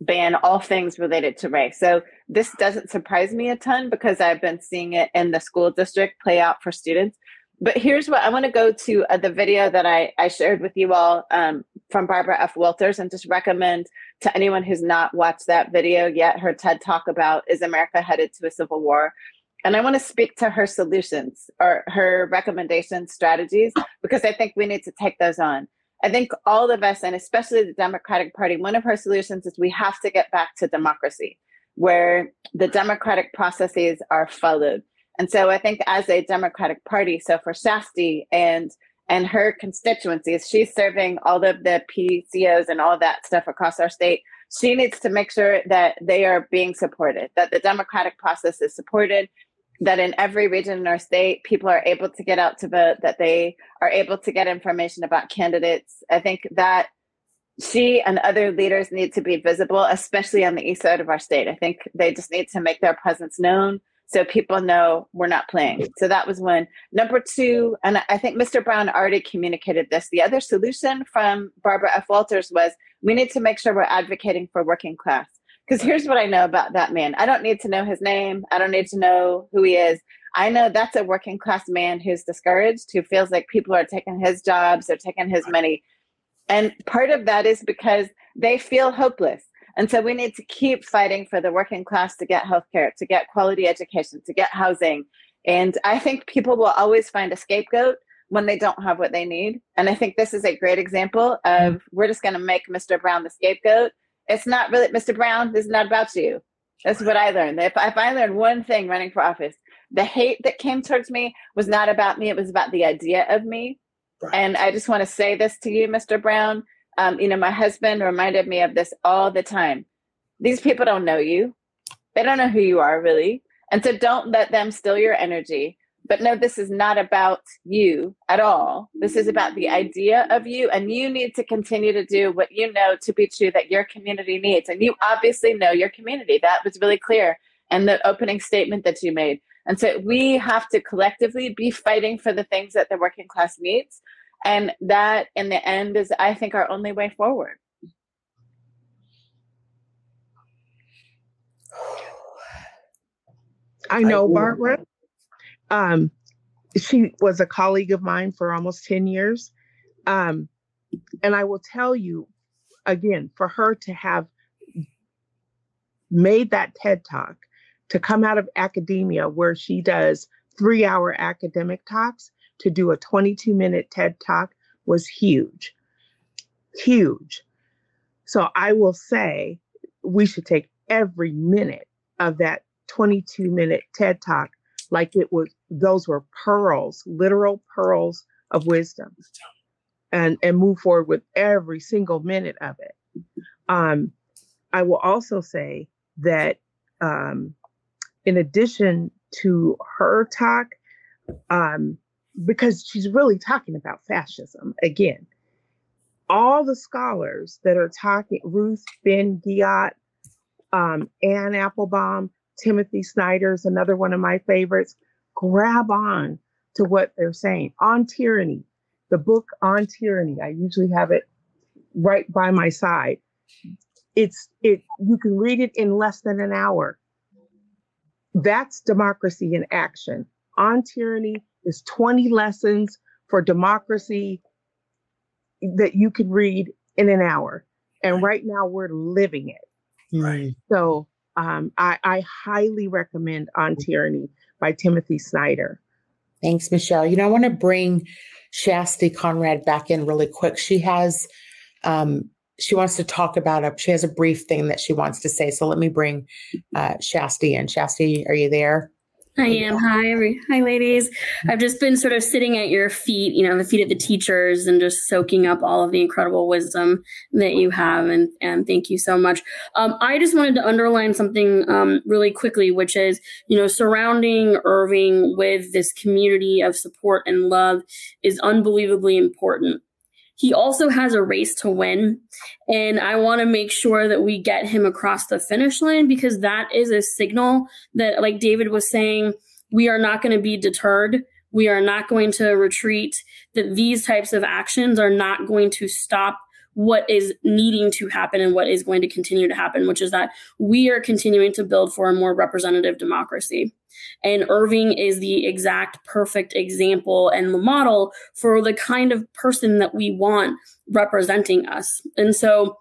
ban all things related to race. So this doesn't surprise me a ton because i've been seeing it in the school district play out for students but here's what I want to go to uh, the video that I, I shared with you all um, from Barbara F. Walters and just recommend to anyone who's not watched that video yet her TED talk about Is America Headed to a Civil War? And I want to speak to her solutions or her recommendations, strategies, because I think we need to take those on. I think all of us, and especially the Democratic Party, one of her solutions is we have to get back to democracy, where the democratic processes are followed and so I think as a Democratic Party, so for Shasti and and her constituencies, she's serving all of the PCOs and all that stuff across our state. She needs to make sure that they are being supported, that the democratic process is supported, that in every region in our state, people are able to get out to vote, that they are able to get information about candidates. I think that she and other leaders need to be visible, especially on the east side of our state. I think they just need to make their presence known so people know we're not playing. So that was one. Number two, and I think Mr. Brown already communicated this. The other solution from Barbara F. Walters was we need to make sure we're advocating for working class. Because here's what I know about that man I don't need to know his name, I don't need to know who he is. I know that's a working class man who's discouraged, who feels like people are taking his jobs, they're taking his money. And part of that is because they feel hopeless and so we need to keep fighting for the working class to get healthcare, to get quality education, to get housing. And I think people will always find a scapegoat when they don't have what they need. And I think this is a great example of we're just going to make Mr. Brown the scapegoat. It's not really, Mr. Brown, this is not about you. That's what I learned. If, if I learned one thing running for office, the hate that came towards me was not about me, it was about the idea of me. Right. And I just want to say this to you, Mr. Brown. Um, you know, my husband reminded me of this all the time. These people don't know you. They don't know who you are really. And so don't let them steal your energy. but no, this is not about you at all. This is about the idea of you, and you need to continue to do what you know to be true that your community needs. And you obviously know your community. That was really clear in the opening statement that you made. And so we have to collectively be fighting for the things that the working class needs. And that, in the end, is, I think, our only way forward. I know Barbara. Um, she was a colleague of mine for almost 10 years. Um, and I will tell you again, for her to have made that TED talk, to come out of academia where she does three hour academic talks, to do a 22 minute TED talk was huge. Huge. So I will say we should take every minute of that 22 minute TED talk like it was those were pearls, literal pearls of wisdom. And and move forward with every single minute of it. Um, I will also say that um, in addition to her talk, um, because she's really talking about fascism again, all the scholars that are talking, Ruth Ben-Ghiat, um, Anne Applebaum, Timothy Snyder is another one of my favorites. Grab on to what they're saying on tyranny. The book on tyranny. I usually have it right by my side. It's it you can read it in less than an hour. That's democracy in action. On tyranny is 20 lessons for democracy that you can read in an hour. And right now we're living it. Right. So um, I, I highly recommend On Tyranny by Timothy Snyder. Thanks, Michelle. You know, I want to bring Shasti Conrad back in really quick. She has, um, she wants to talk about a, she has a brief thing that she wants to say. So let me bring uh, Shasti in. Shasti, are you there? I am. Hi, every, hi, ladies. I've just been sort of sitting at your feet, you know, the feet of the teachers, and just soaking up all of the incredible wisdom that you have. And and thank you so much. Um, I just wanted to underline something um, really quickly, which is, you know, surrounding Irving with this community of support and love is unbelievably important he also has a race to win. And I want to make sure that we get him across the finish line because that is a signal that, like David was saying, we are not going to be deterred. We are not going to retreat, that these types of actions are not going to stop what is needing to happen and what is going to continue to happen, which is that we are continuing to build for a more representative democracy. And Irving is the exact perfect example and the model for the kind of person that we want representing us. And so,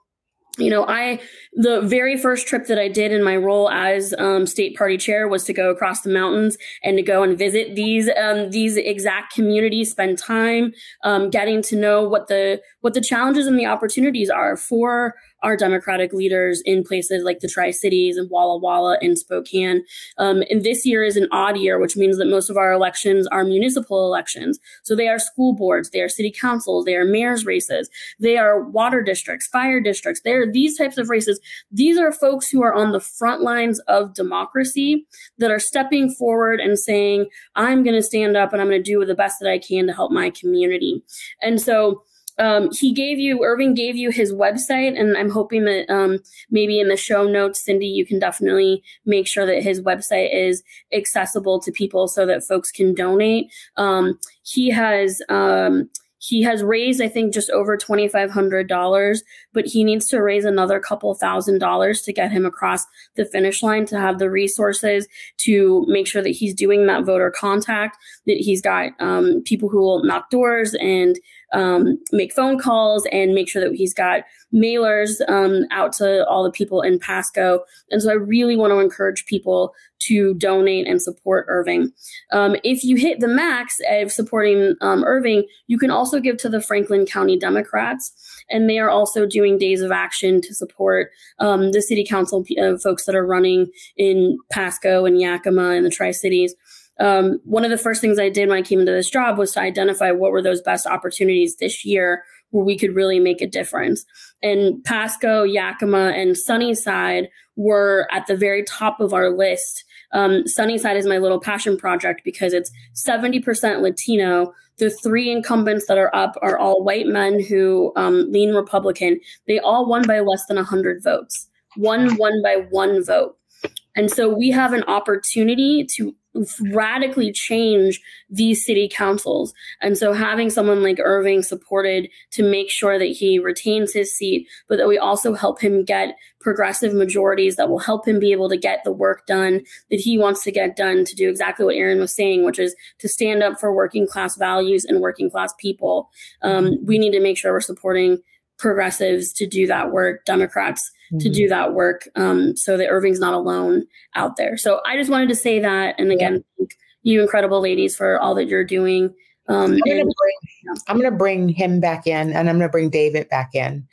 you know, I, the very first trip that I did in my role as um, state party chair was to go across the mountains and to go and visit these, um, these exact communities, spend time um, getting to know what the, what the challenges and the opportunities are for our Democratic leaders in places like the Tri Cities and Walla Walla and Spokane. Um, and this year is an odd year, which means that most of our elections are municipal elections. So they are school boards, they are city councils, they are mayor's races, they are water districts, fire districts. They are these types of races. These are folks who are on the front lines of democracy that are stepping forward and saying, I'm going to stand up and I'm going to do the best that I can to help my community. And so, um, he gave you Irving gave you his website, and I'm hoping that um, maybe in the show notes, Cindy, you can definitely make sure that his website is accessible to people so that folks can donate. Um, he has um, he has raised, I think, just over $2,500, but he needs to raise another couple thousand dollars to get him across the finish line to have the resources to make sure that he's doing that voter contact, that he's got um, people who will knock doors and um, make phone calls and make sure that he's got mailers um, out to all the people in Pasco. And so I really want to encourage people to donate and support Irving. Um, if you hit the max of supporting um, Irving, you can also give to the Franklin County Democrats. And they are also doing days of action to support um, the city council uh, folks that are running in Pasco and Yakima and the Tri Cities um, one of the first things I did when I came into this job was to identify what were those best opportunities this year where we could really make a difference. And Pasco, Yakima, and Sunnyside were at the very top of our list Um, Sunnyside is my little passion project because it's 70% Latino. The three incumbents that are up are all white men who um, lean Republican. They all won by less than 100 votes. One won by one vote. And so we have an opportunity to radically change these city councils. And so having someone like Irving supported to make sure that he retains his seat, but that we also help him get progressive majorities that will help him be able to get the work done that he wants to get done to do exactly what Erin was saying, which is to stand up for working class values and working class people. Um, we need to make sure we're supporting progressives to do that work, Democrats to do that work um, so that Irving's not alone out there. So I just wanted to say that. And again, yeah. thank you incredible ladies for all that you're doing. Um, I'm going to bring, yeah. bring him back in and I'm going to bring David back in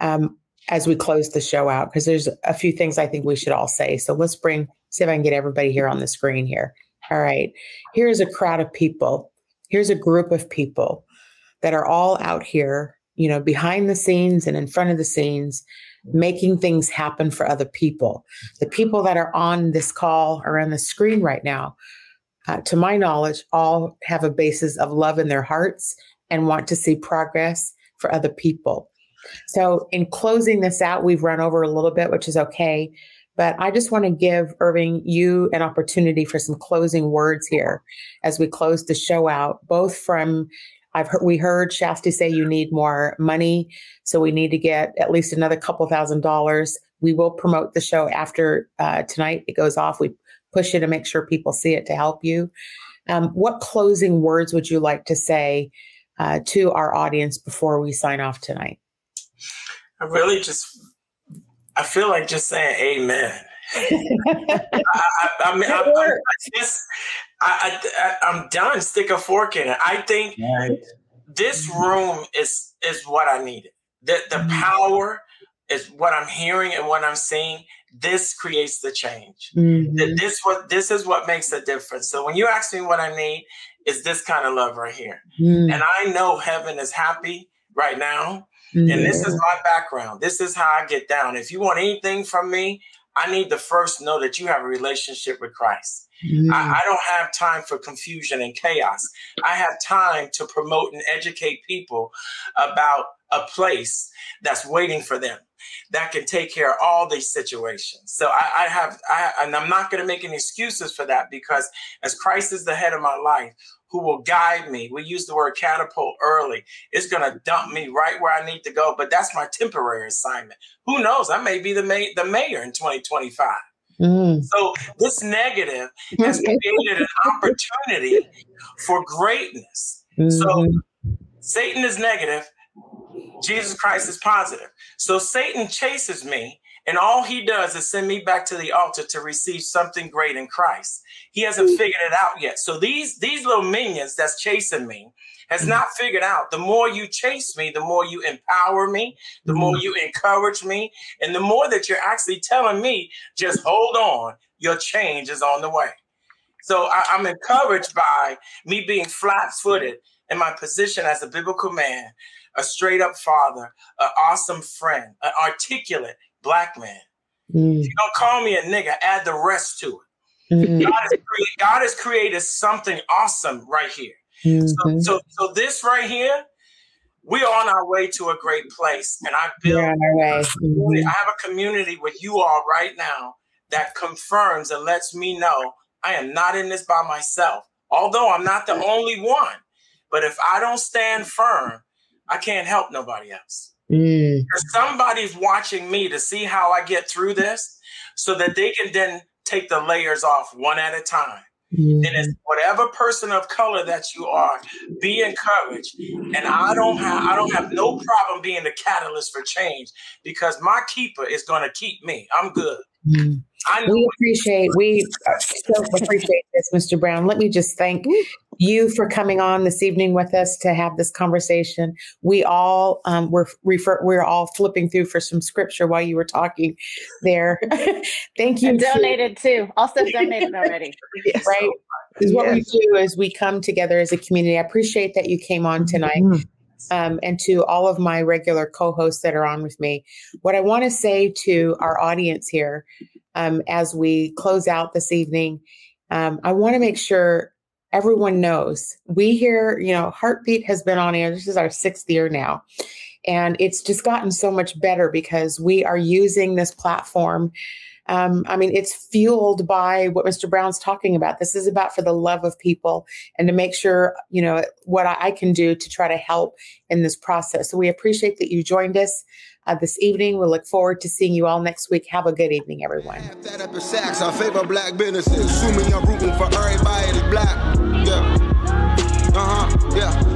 um, as we close the show out because there's a few things I think we should all say. So let's bring, see if I can get everybody here on the screen here. All right. Here's a crowd of people. Here's a group of people that are all out here, you know, behind the scenes and in front of the scenes making things happen for other people. The people that are on this call or on the screen right now, uh, to my knowledge, all have a basis of love in their hearts and want to see progress for other people. So, in closing this out, we've run over a little bit, which is okay. But I just want to give Irving you an opportunity for some closing words here as we close the show out, both from I've heard, we heard Shasti say you need more money. So we need to get at least another couple thousand dollars. We will promote the show after uh, tonight. It goes off. We push you to make sure people see it to help you. Um, what closing words would you like to say uh, to our audience before we sign off tonight? I really just, I feel like just saying amen. I, I, I, mean, I, I, just, I, I, am done. Stick a fork in it. I think right. this room is is what I needed. The the mm-hmm. power is what I'm hearing and what I'm seeing. This creates the change. Mm-hmm. This what this is what makes a difference. So when you ask me what I need, is this kind of love right here. Mm-hmm. And I know heaven is happy right now. And this is my background. This is how I get down. If you want anything from me, I need to first know that you have a relationship with Christ. Mm. I, I, don't have time for confusion and chaos. I have time to promote and educate people about a place that's waiting for them that can take care of all these situations. So I, I have, I, and I'm not going to make any excuses for that because as Christ is the head of my life, who will guide me. We use the word catapult early. It's going to dump me right where I need to go, but that's my temporary assignment. Who knows? I may be the, may- the mayor in 2025. Mm. So this negative has created an opportunity for greatness. Mm-hmm. So Satan is negative, Jesus Christ is positive. So Satan chases me and all he does is send me back to the altar to receive something great in Christ. He hasn't mm. figured it out yet. So these these little minions that's chasing me has not figured out. The more you chase me, the more you empower me, the more mm. you encourage me, and the more that you're actually telling me, just hold on, your change is on the way. So I, I'm encouraged by me being flat-footed in my position as a biblical man, a straight up father, an awesome friend, an articulate, black man. Mm. If you don't call me a nigga, add the rest to it. Mm. God, has created, God, has created, something awesome right here. Mm-hmm. So, so, so this right here, we are on our way to a great place, and I build. Mm-hmm. I have a community with you all right now that confirms and lets me know I am not in this by myself. Although I'm not the only one, but if I don't stand firm, I can't help nobody else. Mm. Somebody's watching me to see how I get through this so that they can then take the layers off one at a time. And as whatever person of color that you are, be encouraged. And I don't have I don't have no problem being the catalyst for change because my keeper is gonna keep me. I'm good. Mm-hmm. We appreciate we so appreciate this, Mr. Brown. Let me just thank you for coming on this evening with us to have this conversation. We all um, were refer we're all flipping through for some scripture while you were talking there. Thank you. And donated too. Also donated already. right. Because what yes. we do is we come together as a community. I appreciate that you came on tonight. Mm-hmm. Um, and to all of my regular co-hosts that are on with me, what I want to say to our audience here um, as we close out this evening, um, I want to make sure everyone knows we here, you know, Heartbeat has been on air. This is our sixth year now. And it's just gotten so much better because we are using this platform um, I mean, it's fueled by what Mr. Brown's talking about. This is about for the love of people and to make sure, you know, what I, can do to try to help in this process. So we appreciate that you joined us uh, this evening. We look forward to seeing you all next week. Have a good evening, everyone. Yeah. Uh-huh. Yeah.